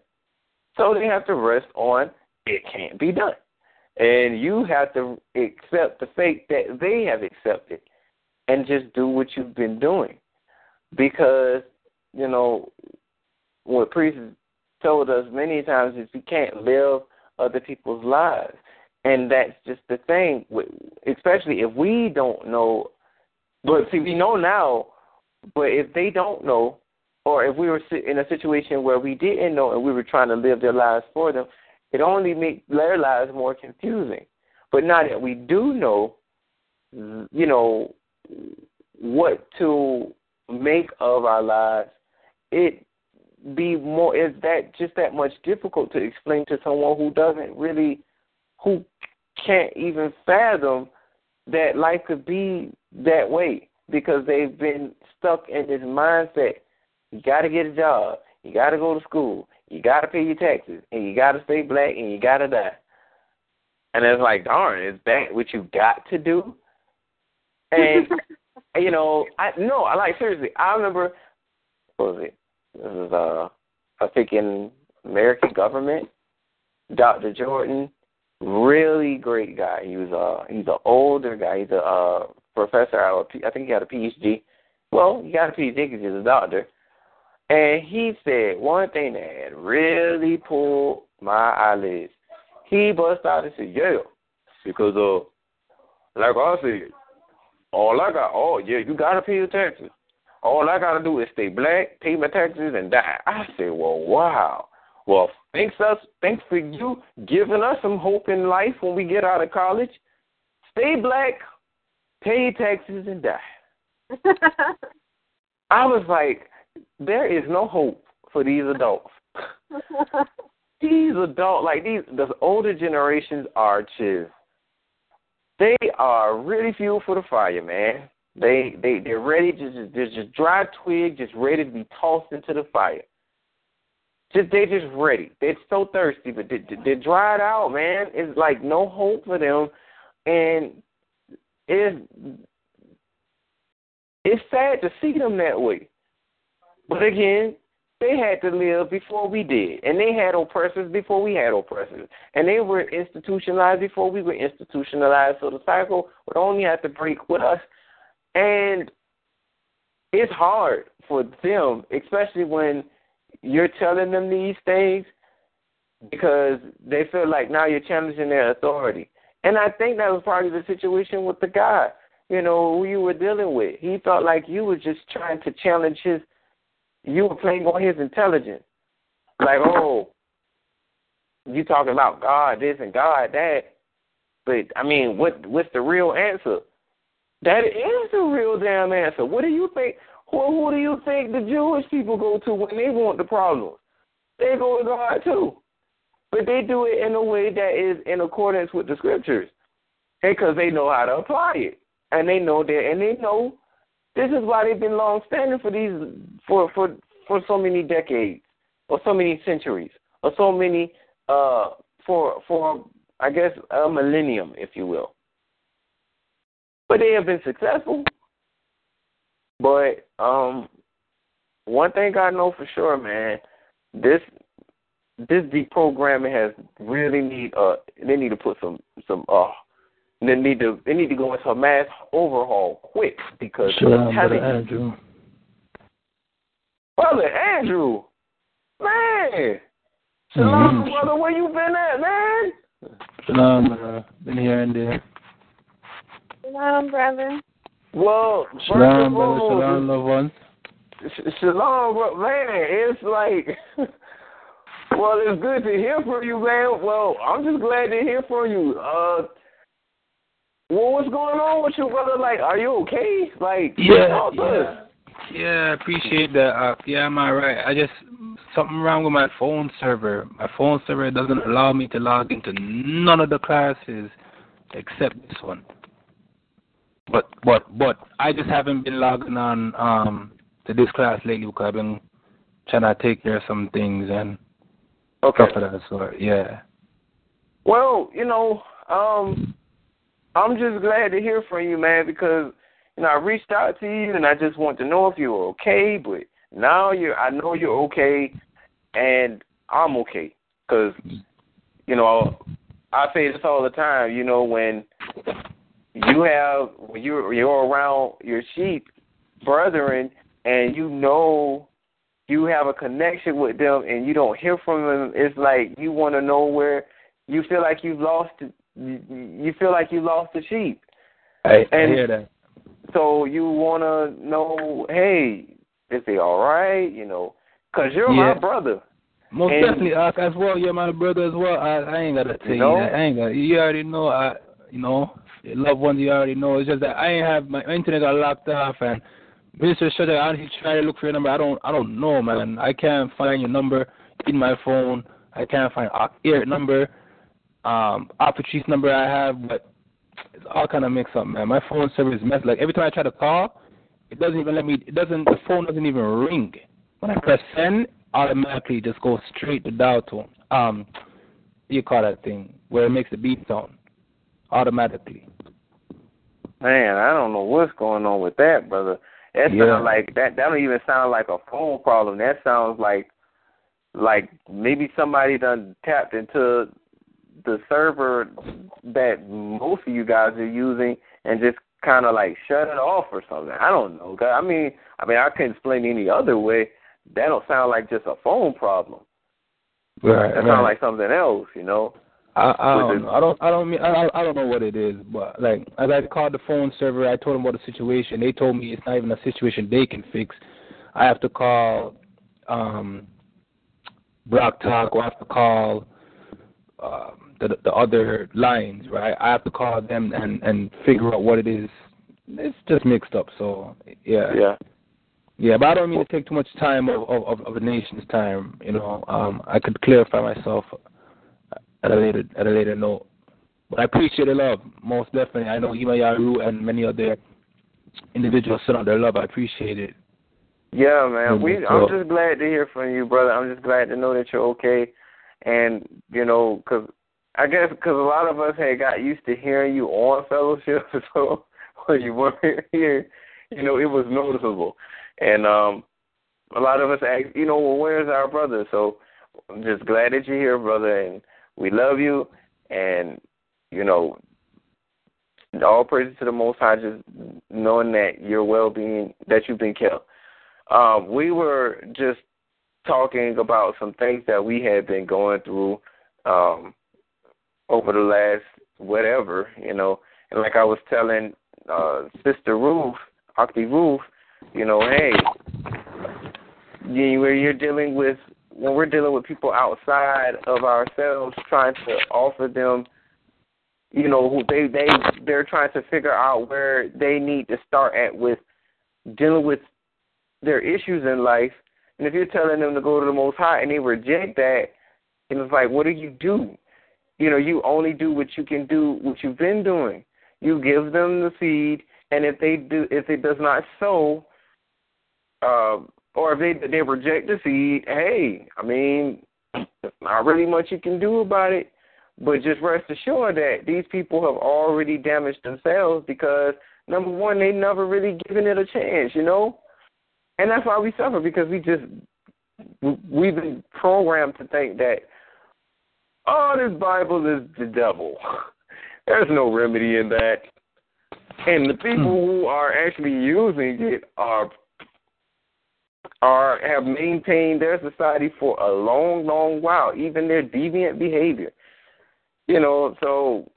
So they have to rest on it can't be done. And you have to accept the fate that they have accepted and just do what you've been doing. Because, you know, what priests told us many times is we can't live other people's lives. And that's just the thing, especially if we don't know. But see, we know now, but if they don't know, or if we were in a situation where we didn't know and we were trying to live their lives for them, it only makes their lives more confusing. But now that we do know, you know, what to make of our lives, it be more is that just that much difficult to explain to someone who doesn't really who can't even fathom that life could be that way because they've been stuck in this mindset. You got to get a job. You got to go to school. You got to pay your taxes, and you got to stay black, and you got to die. And it's like, darn, is that what you got to do? And you know, I no, I like seriously. I remember, what was it? This is uh, I think in American government, Dr. Jordan, really great guy. He was uh, he's an older guy. He's a uh, professor. I think he had a PhD. Well, he got a PhD because he's a doctor. And he said one thing that really pulled my eyelids. He bust out and said, "Yeah, because uh, like I said, all I got, oh yeah, you gotta pay your taxes. All I gotta do is stay black, pay my taxes, and die." I said, "Well, wow. Well, thanks us, thanks for you giving us some hope in life when we get out of college. Stay black, pay taxes, and die." I was like, there is no hope for these adults. these adults, like these, the older generations are just, they are really fuel for the fire, man. They they they're ready to just they're just dry twig, just ready to be tossed into the fire. Just they're just ready. They're so thirsty, but they, they're dried out, man. It's like no hope for them, and it's it's sad to see them that way. But again, they had to live before we did, and they had oppressors before we had oppressors, and they were institutionalized before we were institutionalized. So the cycle would only have to break with us, and it's hard for them, especially when you're telling them these things, because they feel like now you're challenging their authority. And I think that was probably the situation with the guy, you know, who you were dealing with. He felt like you were just trying to challenge his you were playing on his intelligence. Like, oh, you talking about God this and God that. But I mean, what what's the real answer? That is the real damn answer. What do you think? Who, who do you think the Jewish people go to when they want the problem? They go to God too, but they do it in a way that is in accordance with the scriptures, because they know how to apply it, and they know that, and they know this is why they've been long standing for these for for for so many decades or so many centuries or so many uh for for I guess a millennium, if you will. But they have been successful. But um one thing I know for sure, man, this this deprogramming has really need uh they need to put some some uh they need to they need to go into a mass overhaul quick because sure, Brother Andrew. Brother Andrew, man. Shalom, mm-hmm. brother. Where you been at, man? Shalom, uh, been here and there. Shalom, brother. Well, shalom, brother. Shalom, loved ones. Shalom, bro. Man, it's like, well, it's good to hear from you, man. Well, I'm just glad to hear from you. Uh, well, what's going on with you, brother? Like, are you okay? Like, yeah, yeah, yeah. I appreciate that. Uh, yeah, I'm alright. I just something wrong with my phone server. My phone server doesn't allow me to log into none of the classes except this one. But but but I just haven't been logging on um to this class lately because I've been trying to take care of some things and okay. stuff of that sort. Yeah. Well, you know, um, I'm just glad to hear from you, man, because you know I reached out to you and I just want to know if you were okay. But now you're, I know you're okay, and I'm okay because you know I say this all the time. You know when you have when you're you're around your sheep brethren and you know you have a connection with them and you don't hear from them, it's like you want to know where you feel like you've lost you, feel like you lost the sheep. I, I hear that. So you want to know, hey, is he all right? You know, because you're yeah. my brother. Most and, definitely, uh, as well. You're my brother as well. I, I ain't gotta tell you, know? that. I ain't got. You already know. I, you know, loved ones. You already know. It's just that I ain't have my internet got locked off and. Mr. Shutter, I try to look for your number. I don't. I don't know, man. I can't find your number in my phone. I can't find your number um Patrice number I have, but it's all kind of mixed up, man. My phone service is messed. Like every time I try to call, it doesn't even let me. It doesn't. The phone doesn't even ring. When I press send, automatically it just goes straight to dial tone. Um, you call that thing where it makes the beep sound automatically. Man, I don't know what's going on with that, brother. That Yeah. sounds like that. That don't even sound like a phone problem. That sounds like like maybe somebody done tapped into the server that most of you guys are using and just kind of like shut it off or something. I don't know. 'Cause I mean, I mean, I can't explain any other way. That don't sound like just a phone problem. Right. That sounds like something else, you know. I, I don't know. I don't I don't mean I I don't know what it is, but like as I called the phone server, I told them about the situation. They told me it's not even a situation they can fix. I have to call um Brock Talk or I have to call um the the other lines, right? I have to call them and and figure out what it is. It's just mixed up, so yeah. Yeah. Yeah, but I don't mean to take too much time of, of, of a nation's time. You know, um, I could clarify myself at a later at a later note. But I appreciate the love, most definitely. I know Ima Yaru and many other individuals sent out their love. I appreciate it. Yeah, man. Mhm. We I'm just glad to hear from you, brother. I'm just glad to know that you're okay, and you know, 'cause I guess because a lot of us had got used to hearing you on fellowship, so when you weren't here, you know, it was noticeable, and um, a lot of us asked, you know, well, where's our brother? So I'm just glad that you're here, brother, and we love you, and you know, all praise to the Most High, just knowing that your well-being, that you've been kept. Um, we were just talking about some things that we had been going through um, over the last whatever, you know. And like I was telling uh, Sister Ruth, Octi Ruth, you know, hey, you, where you're dealing with when we're dealing with people outside of ourselves, trying to offer them, you know, who they they they're trying to figure out where they need to start at with dealing with their issues in life. And if you're telling them to go to the Most High and they reject that, and it's like, what do you do? You know, you only do what you can do, what you've been doing. You give them the seed, and if they do, if it does not sow, uh, or if they they reject the seed, hey, I mean, not really much you can do about it. But just rest assured that these people have already damaged themselves because number one, they never really given it a chance, you know, and that's why we suffer because we just we've been programmed to think that oh, this Bible is the devil. There's no remedy in that. And the hmm. people who are actually using it are are have maintained their society for a long, long while, even their deviant behavior. You know, so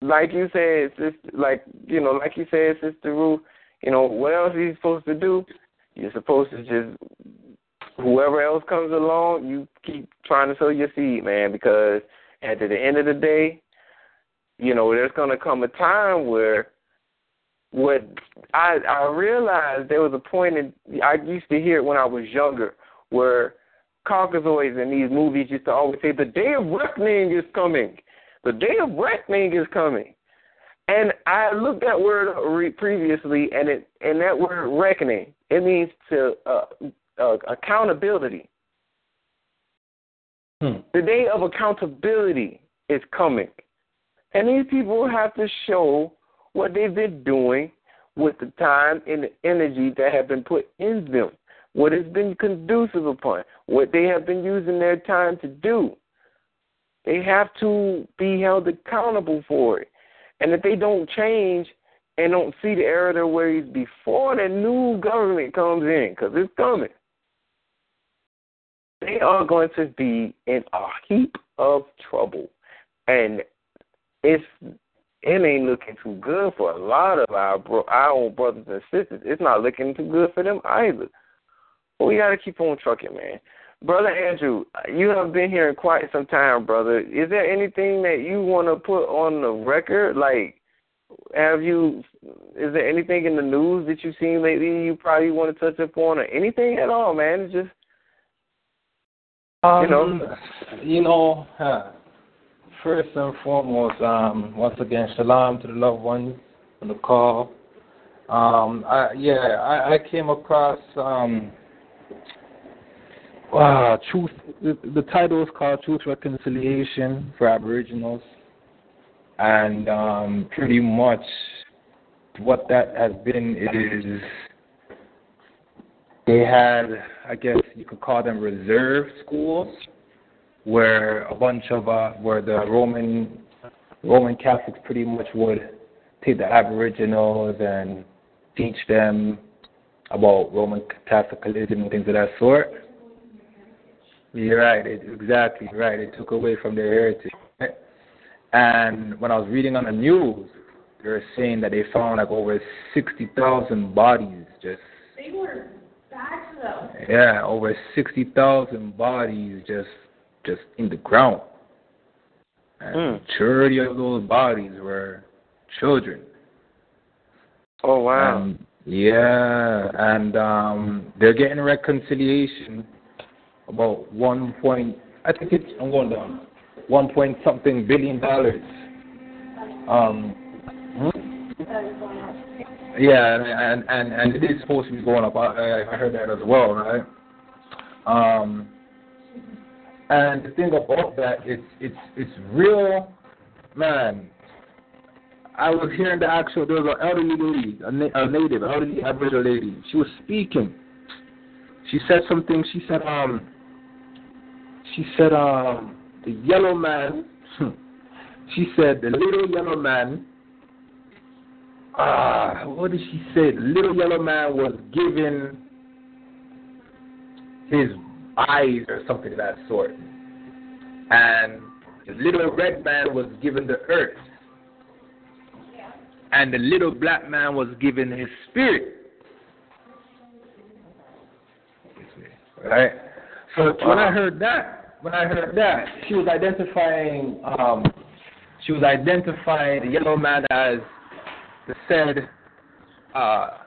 like you said, sister, like you know, like you said, Sister Ruth, you know, what else are you supposed to do? You're supposed to just whoever else comes along, you keep trying to sow your seed, man, because at the end of the day, you know, there's gonna come a time where what I I realized there was a point in I used to hear it when I was younger where Caucasoids in these movies used to always say the day of reckoning is coming. The day of reckoning is coming. And I looked at that word previously, and it and that word reckoning it means to uh, uh, accountability. Hmm. The day of accountability is coming, and these people have to show what they've been doing with the time and the energy that have been put in them, what has been conducive upon, what they have been using their time to do. They have to be held accountable for it. And if they don't change and don't see the error of their ways before the new government comes in, because it's coming, they are going to be in a heap of trouble. And it's it ain't looking too good for a lot of our bro- our own brothers and sisters. It's not looking too good for them either. But we got to keep on trucking, man. Brother Andrew, you have been here in quite some time, brother. Is there anything that you want to put on the record? Like, have you? Is there anything in the news that you've seen lately you probably want to touch upon, or anything at all, man? It's just Um, You know? you know, first and foremost, um, once again, shalom to the loved ones on the call. Um, I, yeah, I, I came across um, uh, truth. The, the title is called "Truth Reconciliation for Aboriginals," and um, pretty much what that has been is they had, I guess you could call them reserve schools, where a bunch of uh, where the Roman Roman Catholics pretty much would take the Aboriginals and teach them about Roman Catholicism and things of that sort. You're right, it, exactly right. It took away from their heritage. And when I was reading on the news, they were saying that they found like over sixty thousand bodies just. They were bad though. Yeah, over sixty thousand bodies just just in the ground. And Mm. majority of those bodies were children. Oh wow. Um, yeah, and um, they're getting reconciliation about one point. I think it's I'm going down. One point something billion dollars. Um, hmm? Yeah, and, and and it is supposed to be going up. I I heard that as well, right? Um, and the thing about that, it's it's it's real, man. I was hearing the actual. There was an elderly lady, a, na- a native, elderly Aboriginal lady. She was speaking. She said something. She said, um, she said, um, the yellow man. she said the little yellow man. Ah, what did she say? Little yellow man was given his eyes or something of that sort, and the little red man was given the earth and the little black man was given his spirit. Right? So when I heard that, when I heard that, she was identifying um she was identifying the yellow man as the said uh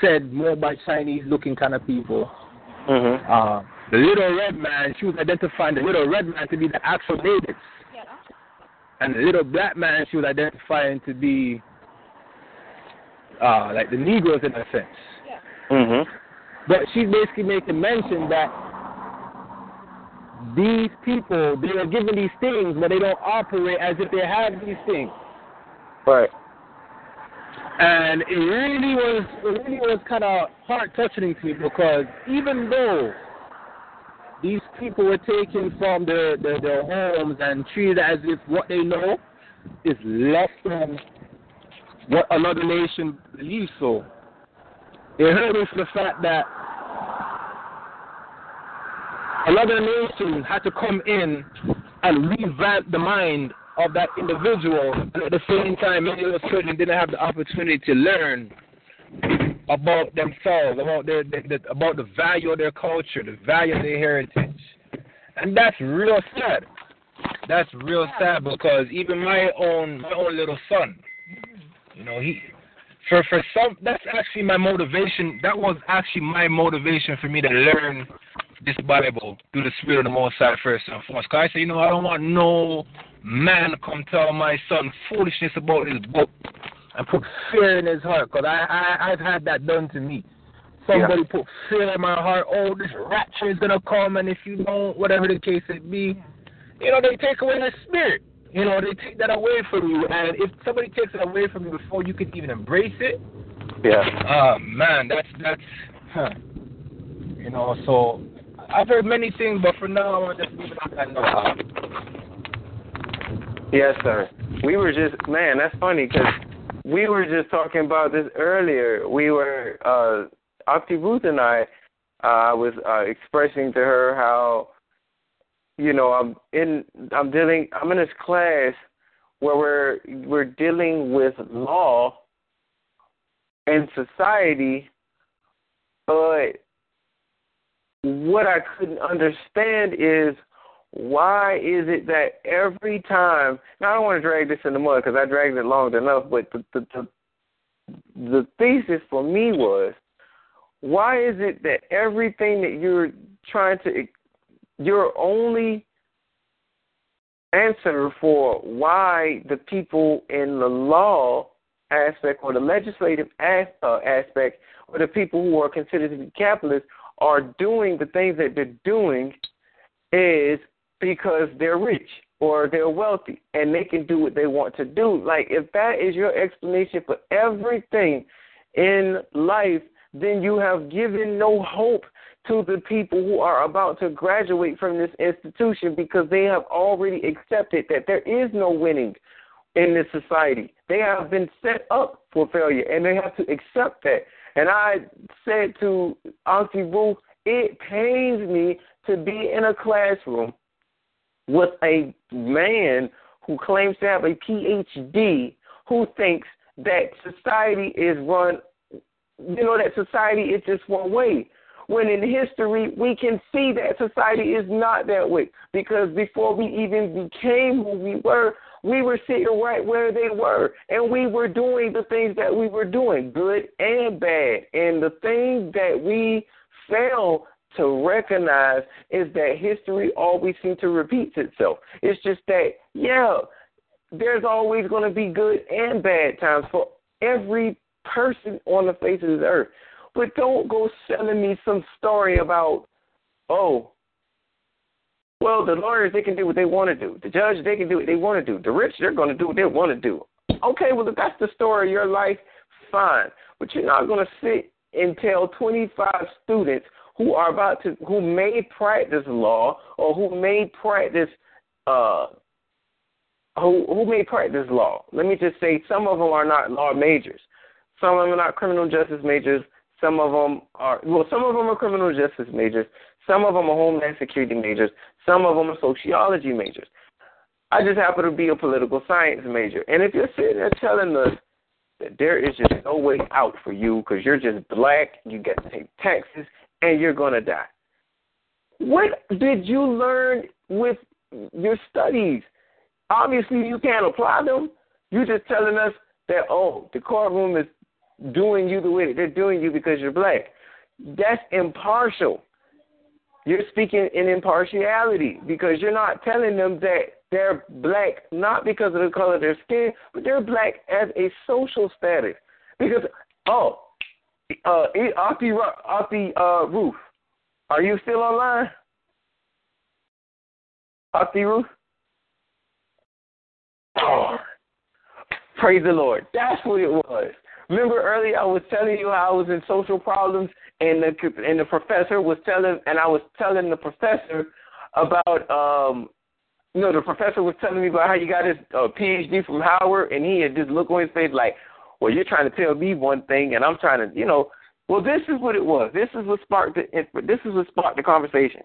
said more by Chinese looking kind of people. Mhm. Uh, the little red man, she was identifying the little red man to be the actual natives. And the little black man, she was identifying to be uh, like the Negroes in a sense. Mhm. But she's basically making mention that these people, they are given these things, but they don't operate as if they have these things. Right. And it really was, it really was kind of heart touching to me because even though these people were taken from their, their, their homes and treated as if what they know is less than what another nation believes so, it hurt me for the fact that another nation had to come in and revamp the mind of that individual, and at the same time, many of those children didn't have the opportunity to learn about themselves, about their, their, their about the value of their culture, the value of their heritage, and that's real sad. That's real sad because even my own my own little son, mm-hmm. you know, he for for some that's actually my motivation. That was actually my motivation for me to learn this Bible through the Spirit of the Most High first and foremost. Cause I said, you know, I don't want no man to come tell my son foolishness about this book and put fear in his heart. Cause I, I I've had that done to me. Somebody put fear in my heart. Oh, this rapture is gonna come, and if you don't, whatever the case it be, you know, they take away the spirit. You know, they take that away from you, and if somebody takes it away from you before you can even embrace it, Yeah. Oh man, that's that's huh. you know, so I've heard many things but for now I wanna just leave it at that note. Yes, sir. We were just man. That's funny because we were just talking about this earlier. We were uh Octi Ruth and I. Uh, I was uh, expressing to her how, you know, I'm in. I'm dealing. I'm in this class where we're we're dealing with law and society, but what I couldn't understand is why is it that every time now I don't want to drag this in the mud because I dragged it long enough, but the, the the the thesis for me was why is it that everything that you're trying to your only answer for why the people in the law aspect or the legislative as, uh, aspect or the people who are considered to be capitalists are doing the things that they're doing is because they're rich or they're wealthy and they can do what they want to do. Like if that is your explanation for everything in life, then you have given no hope to the people who are about to graduate from this institution because they have already accepted that there is no winning in this society. They have been set up for failure and they have to accept that. And I said to Auntie Ruth, it pains me to be in a classroom with a man who claims to have a PhD who thinks that society is run, you know, that society is just one way. When in history we can see that society is not that way because before we even became who we were, we were sitting right where they were and we were doing the things that we were doing, good and bad. And the thing that we fail to recognize is that history always seems to repeat itself. It's just that, yeah, there's always going to be good and bad times for every person on the face of this earth. But don't go selling me some story about, oh, well, the lawyers, they can do what they want to do. The judge, they can do what they want to do. The rich, they're going to do what they want to do. Okay, well, if that's the story of your life, fine. But you're not going to sit and tell 25 students who are about to who may practice law or who may practice uh who who may practice law. Let me just say some of them are not law majors. Some of them are not criminal justice majors. Some of them are well, some of them are criminal justice majors. Some of them are homeland security majors. Some of them are sociology majors. I just happen to be a political science major. And if you're sitting there telling us that there is just no way out for you because you're just black, you get to pay taxes, and you're going to die. What did you learn with your studies? Obviously, you can't apply them. You're just telling us that, oh, the courtroom is doing you the way they're doing you because you're black. That's impartial. You're speaking in impartiality because you're not telling them that they're black not because of the color of their skin, but they're black as a social status. Because, oh, uh, Auntie, Auntie uh, Ruth, are you still online? Auntie Ruth? Oh, praise the Lord. That's what it was. Remember earlier I was telling you how I was in social problems and the and the professor was telling and I was telling the professor about um you know the professor was telling me about how you got his uh, PhD from Howard and he had just looked on his face like well, you're trying to tell me one thing, and I'm trying to, you know, well, this is what it was. This is what sparked the, this is what sparked the conversation.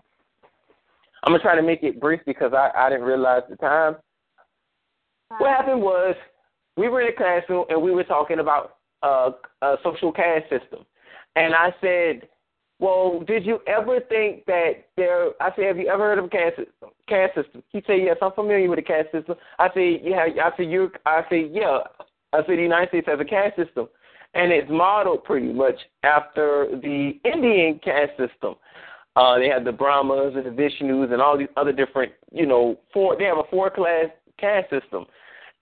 I'm gonna try to make it brief because I, I didn't realize the time. What happened was we were in a classroom and we were talking about uh, a social caste system, and I said, "Well, did you ever think that there?" I said, "Have you ever heard of a caste system?" System. He said, "Yes, I'm familiar with the caste system." I said, "Yeah." I said, "You?" I said, "Yeah." I said, the United States has a caste system, and it's modeled pretty much after the Indian caste system. Uh, they have the Brahmas and the Vishnus and all these other different, you know, four. They have a four-class caste system,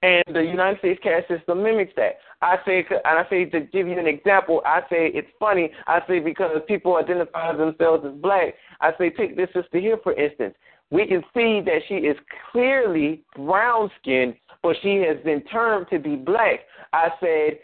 and the United States caste system mimics that. I say, and I say to give you an example, I say it's funny. I say because people identify themselves as black. I say take this sister here for instance. We can see that she is clearly brown skinned but she has been termed to be black. I said,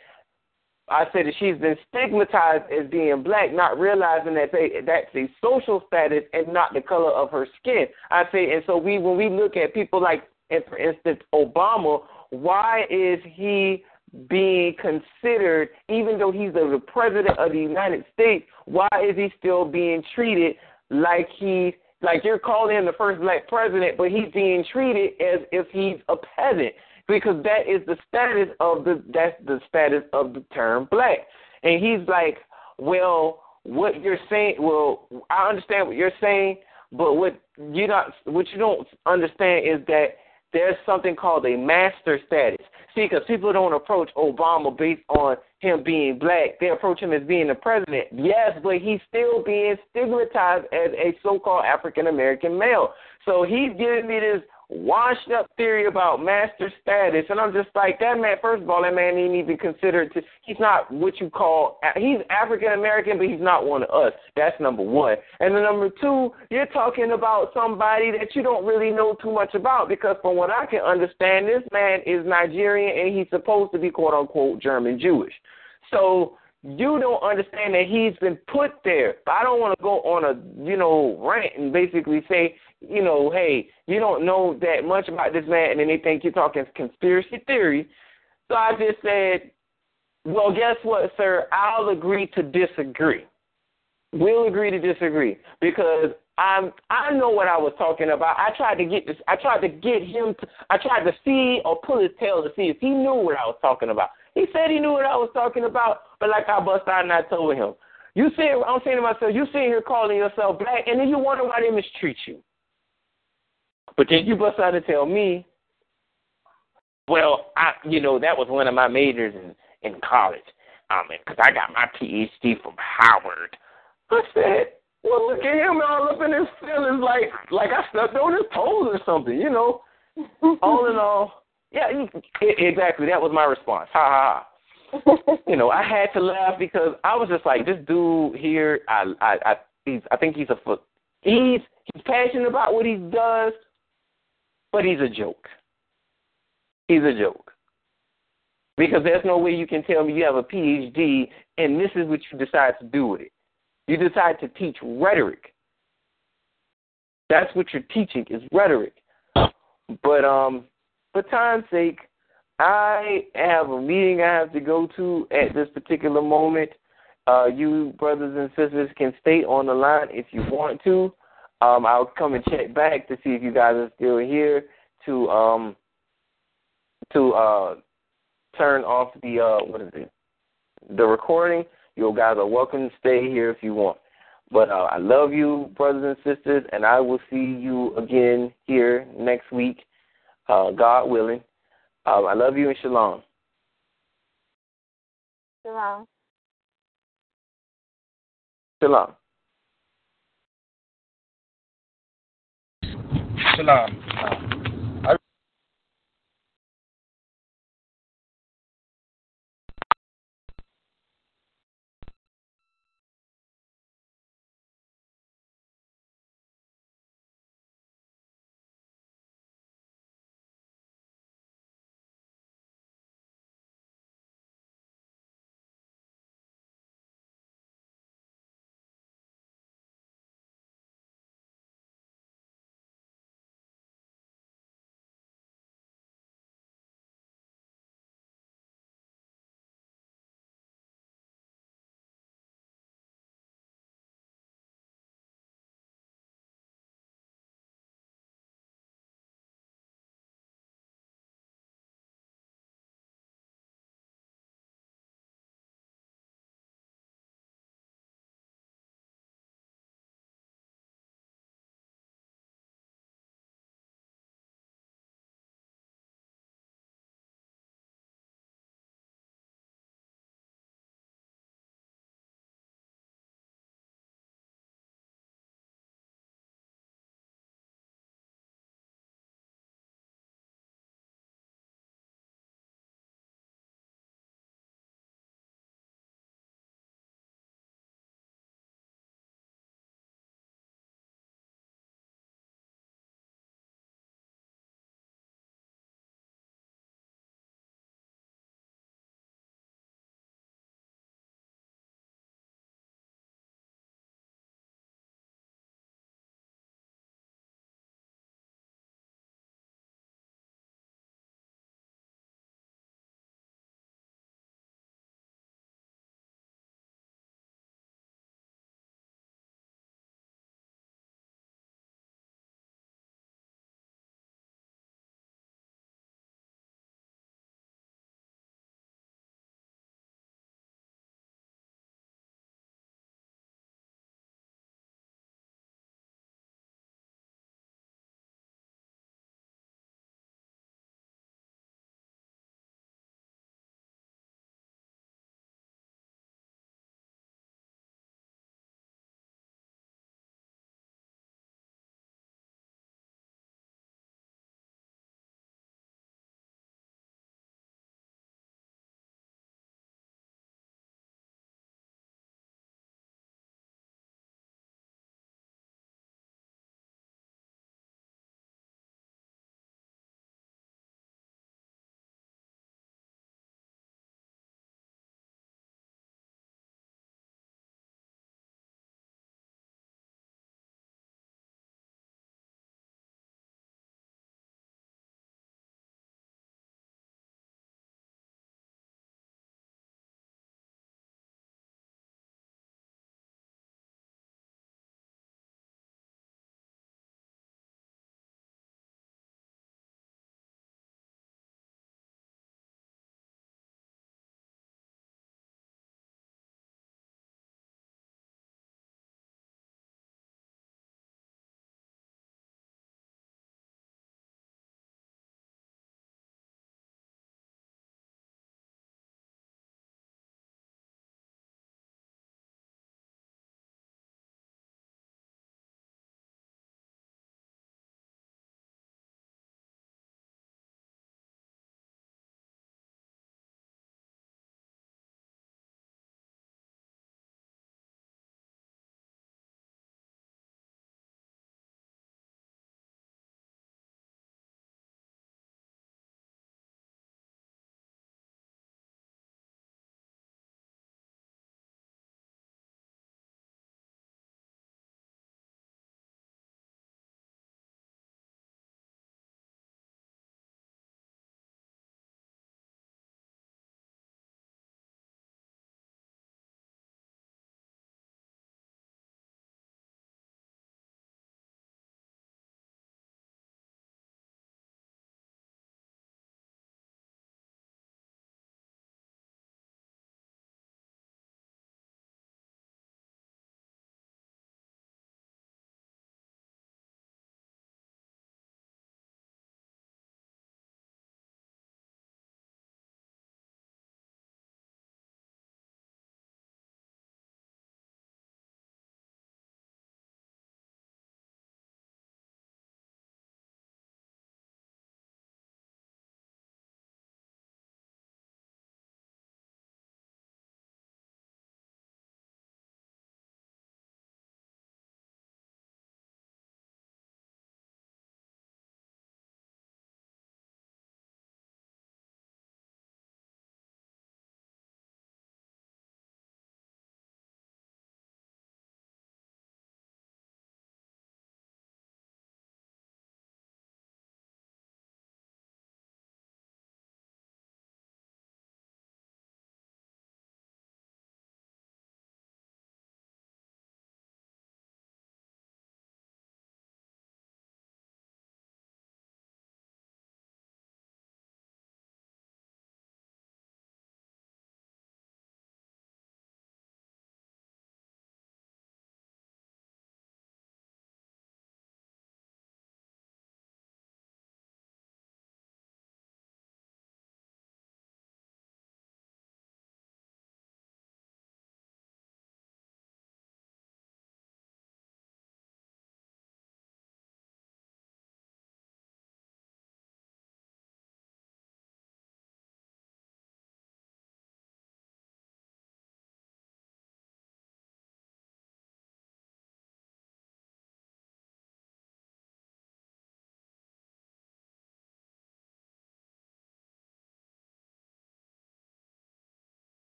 I said that she's been stigmatized as being black, not realizing that they, that's a social status and not the color of her skin. I say, and so we when we look at people like, and for instance, Obama, why is he being considered, even though he's the president of the United States, why is he still being treated like he's like you're calling him the first black president, but he's being treated as if he's a peasant because that is the status of the that's the status of the term black. And he's like, well, what you're saying, well, I understand what you're saying, but what you not what you don't understand is that there's something called a master status. See, because people don't approach Obama based on him being black. They approach him as being the president. Yes, but he's still being stigmatized as a so-called African American male. So he's giving me this washed up theory about master status, and I'm just like that man. First of all, that man ain't even considered to. He's not what you call. He's African American, but he's not one of us. That's number one. And then number two, you're talking about somebody that you don't really know too much about because, from what I can understand, this man is Nigerian and he's supposed to be quote unquote German Jewish. So you don't understand that he's been put there. I don't want to go on a you know rant and basically say you know, hey, you don't know that much about this man, and then they think you're talking conspiracy theory. So I just said, well, guess what, sir? I'll agree to disagree. We'll agree to disagree because I'm I know what I was talking about. I tried to get this. I tried to get him. To, I tried to see or pull his tail to see if he knew what I was talking about. He said he knew what I was talking about, but like I bust out and I told him, you see, I'm saying to myself, you sitting here calling yourself black, and then you wonder why they mistreat you. But then you bust out and tell me, well, I, you know, that was one of my majors in in college. Um, because I got my PhD from Howard. I said, well, look at him all up in his feelings, like like I stepped on his toes or something, you know. all in all, yeah, exactly. That was my response. Ha ha ha. you know, I had to laugh because I was just like, this dude here, I I I he's I think he's a he's he's passionate about what he does, but he's a joke. He's a joke. Because there's no way you can tell me you have a PhD and this is what you decide to do with it. You decide to teach rhetoric. That's what you're teaching is rhetoric. But um for time's sake, I have a meeting I have to go to at this particular moment. Uh, you brothers and sisters can stay on the line if you want to. Um, I'll come and check back to see if you guys are still here to um to uh turn off the uh what is it the recording. You guys are welcome to stay here if you want. But uh, I love you, brothers and sisters, and I will see you again here next week, uh, God willing. Uh, I love you and shalom. Shalom. Shalom. Shalom.